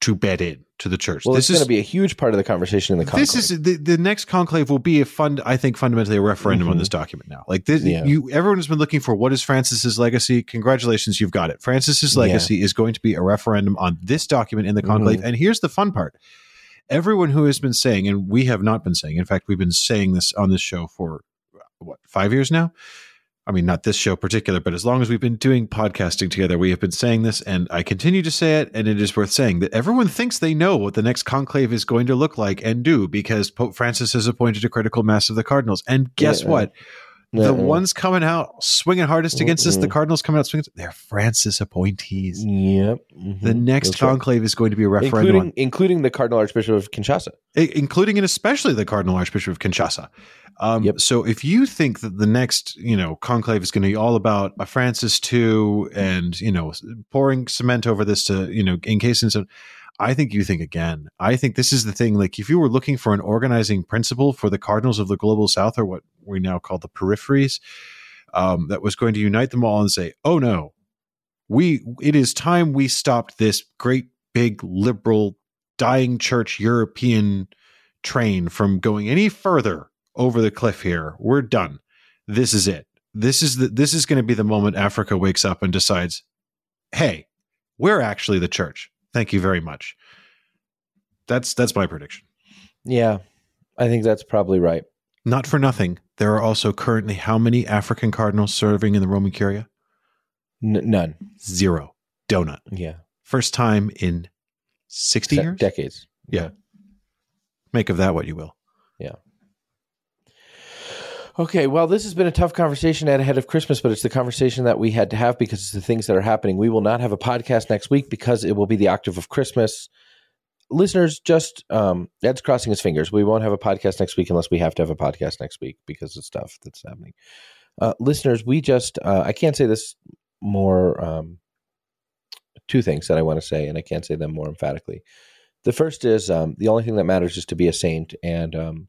to bed in to the church. Well, this is going to be a huge part of the conversation in the conclave. this is the, the next conclave will be a fund i think fundamentally a referendum on Mhm. this document now like this Yeah. you everyone has been looking for what is francis's legacy congratulations you've got it francis's Yeah. legacy is going to be a referendum on this document in the conclave Mm-hmm. and here's the fun part everyone who has been saying and we have not been saying in fact we've been saying this on this show for what five years now I mean, not this show particular, but as long as we've been doing podcasting together, we have been saying this, and I continue to say it, and it is worth saying that everyone thinks they know what the next conclave is going to look like and do because Pope Francis has appointed a critical mass of the cardinals. And guess Yeah. what? The ones coming out swinging hardest against us, the Cardinals coming out swinging, they're Francis appointees. Yep. The Mhm. next That's right. conclave is going to be a referendum, including on, including the Cardinal Archbishop of Kinshasa. including and especially the Cardinal Archbishop of Kinshasa. Um, Yep. So if you think that the next, you know, conclave is going to be all about a Francis too, and you know, pouring cement over this to, you know, encase in some, I think you think again. I think this is the thing. Like, if you were looking for an organizing principle for the Cardinals of the global South, or what we now call the peripheries, um, that was going to unite them all and say, "Oh no, we it is time we stopped this great big liberal dying church European train from going any further over the cliff here. We're done. This is it. This is the this is going to be the moment Africa wakes up and decides, "Hey, we're actually the church. Thank you very much." That's that's my prediction. Yeah, I think that's probably right. Not for nothing, there are also currently how many African cardinals serving in the Roman Curia? N- none. Zero. Donut. Yeah, First time in 60 Se- years? decades. Yeah. Make of that what you will. Okay, well, this has been a tough conversation at ahead of Christmas, but it's the conversation that we had to have because it's the things that are happening. We will not have a podcast next week because it will be the octave of Christmas. Listeners, just um, Ed's crossing his fingers. We won't have a podcast next week unless we have to have a podcast next week because of stuff that's happening. Uh, listeners, we just, uh, I can't say this more. Um, two things that I want to say, and I can't say them more emphatically. The first is um, the only thing that matters is to be a saint. And um,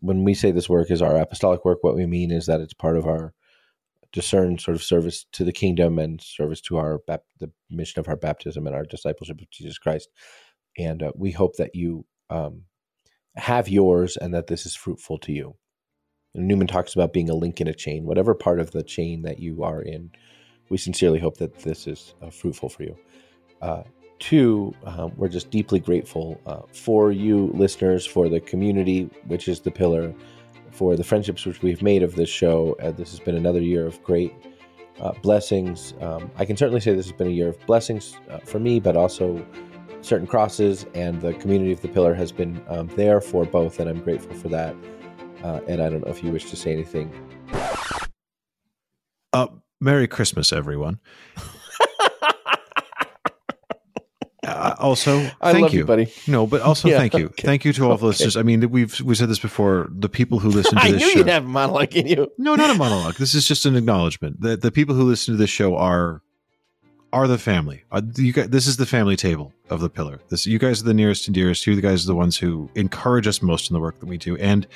when we say this work is our apostolic work, what we mean is that it's part of our discerned sort of service to the kingdom and service to our the mission of our baptism and our discipleship of Jesus Christ. And uh, we hope that you um, have yours and that this is fruitful to you. And Newman talks about being a link in a chain, whatever part of the chain that you are in. We sincerely hope that this is uh, fruitful for you. Uh, two, um, we're just deeply grateful uh, for you listeners, for the community, which is the pillar, for the friendships which we've made of this show. Uh, this has been another year of great uh, blessings. Um, I can certainly say this has been a year of blessings uh, for me, but also certain crosses, and the community of the pillar has been um, there for both, and I'm grateful for that. Uh, and I don't know if you wish to say anything. Uh, Merry Christmas, everyone. Uh, also, I thank you, you, buddy. No, but also Yeah, thank you, okay. thank you to all the Okay. listeners. I mean, we've we said this before. The people who listen to I this knew show, you'd have a monologue in you. no, not a monologue. This is just an acknowledgement that the people who listen to this show are are the family. Uh, you guys, this is the family table of the pillar. This you guys are the nearest and dearest. You guys are the ones who encourage us most in the work that we do. And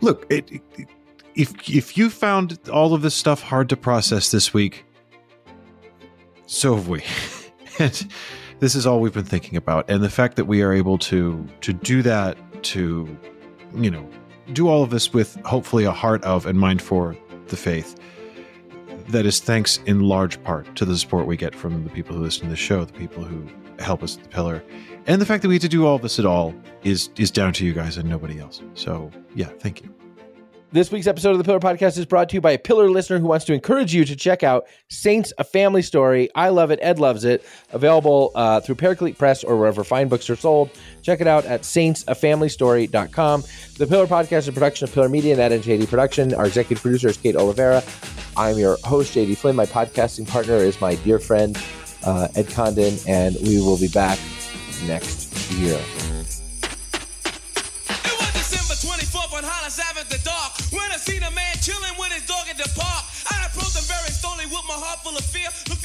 look, it, it, if if you found all of this stuff hard to process this week, so have we. and this is all we've been thinking about. And the fact that we are able to to do that, to you know, do all of this with hopefully a heart of and mind for the faith. That is thanks in large part to the support we get from the people who listen to the show, the people who help us at the pillar. And the fact that we get to do all this at all is is down to you guys and nobody else. So yeah, thank you. This week's episode of the Pillar Podcast is brought to you by a Pillar listener who wants to encourage you to check out Saints, a Family Story. I love it. Ed loves it. Available uh, through Paraclete Press or wherever fine books are sold. Check it out at saintsafamilystory.com. The Pillar Podcast is a production of Pillar Media and and JD Production. Our executive producer is Kate Oliveira. I'm your host, JD Flynn. My podcasting partner is my dear friend, uh, Ed Condon, and we will be back next year. Full of fear. His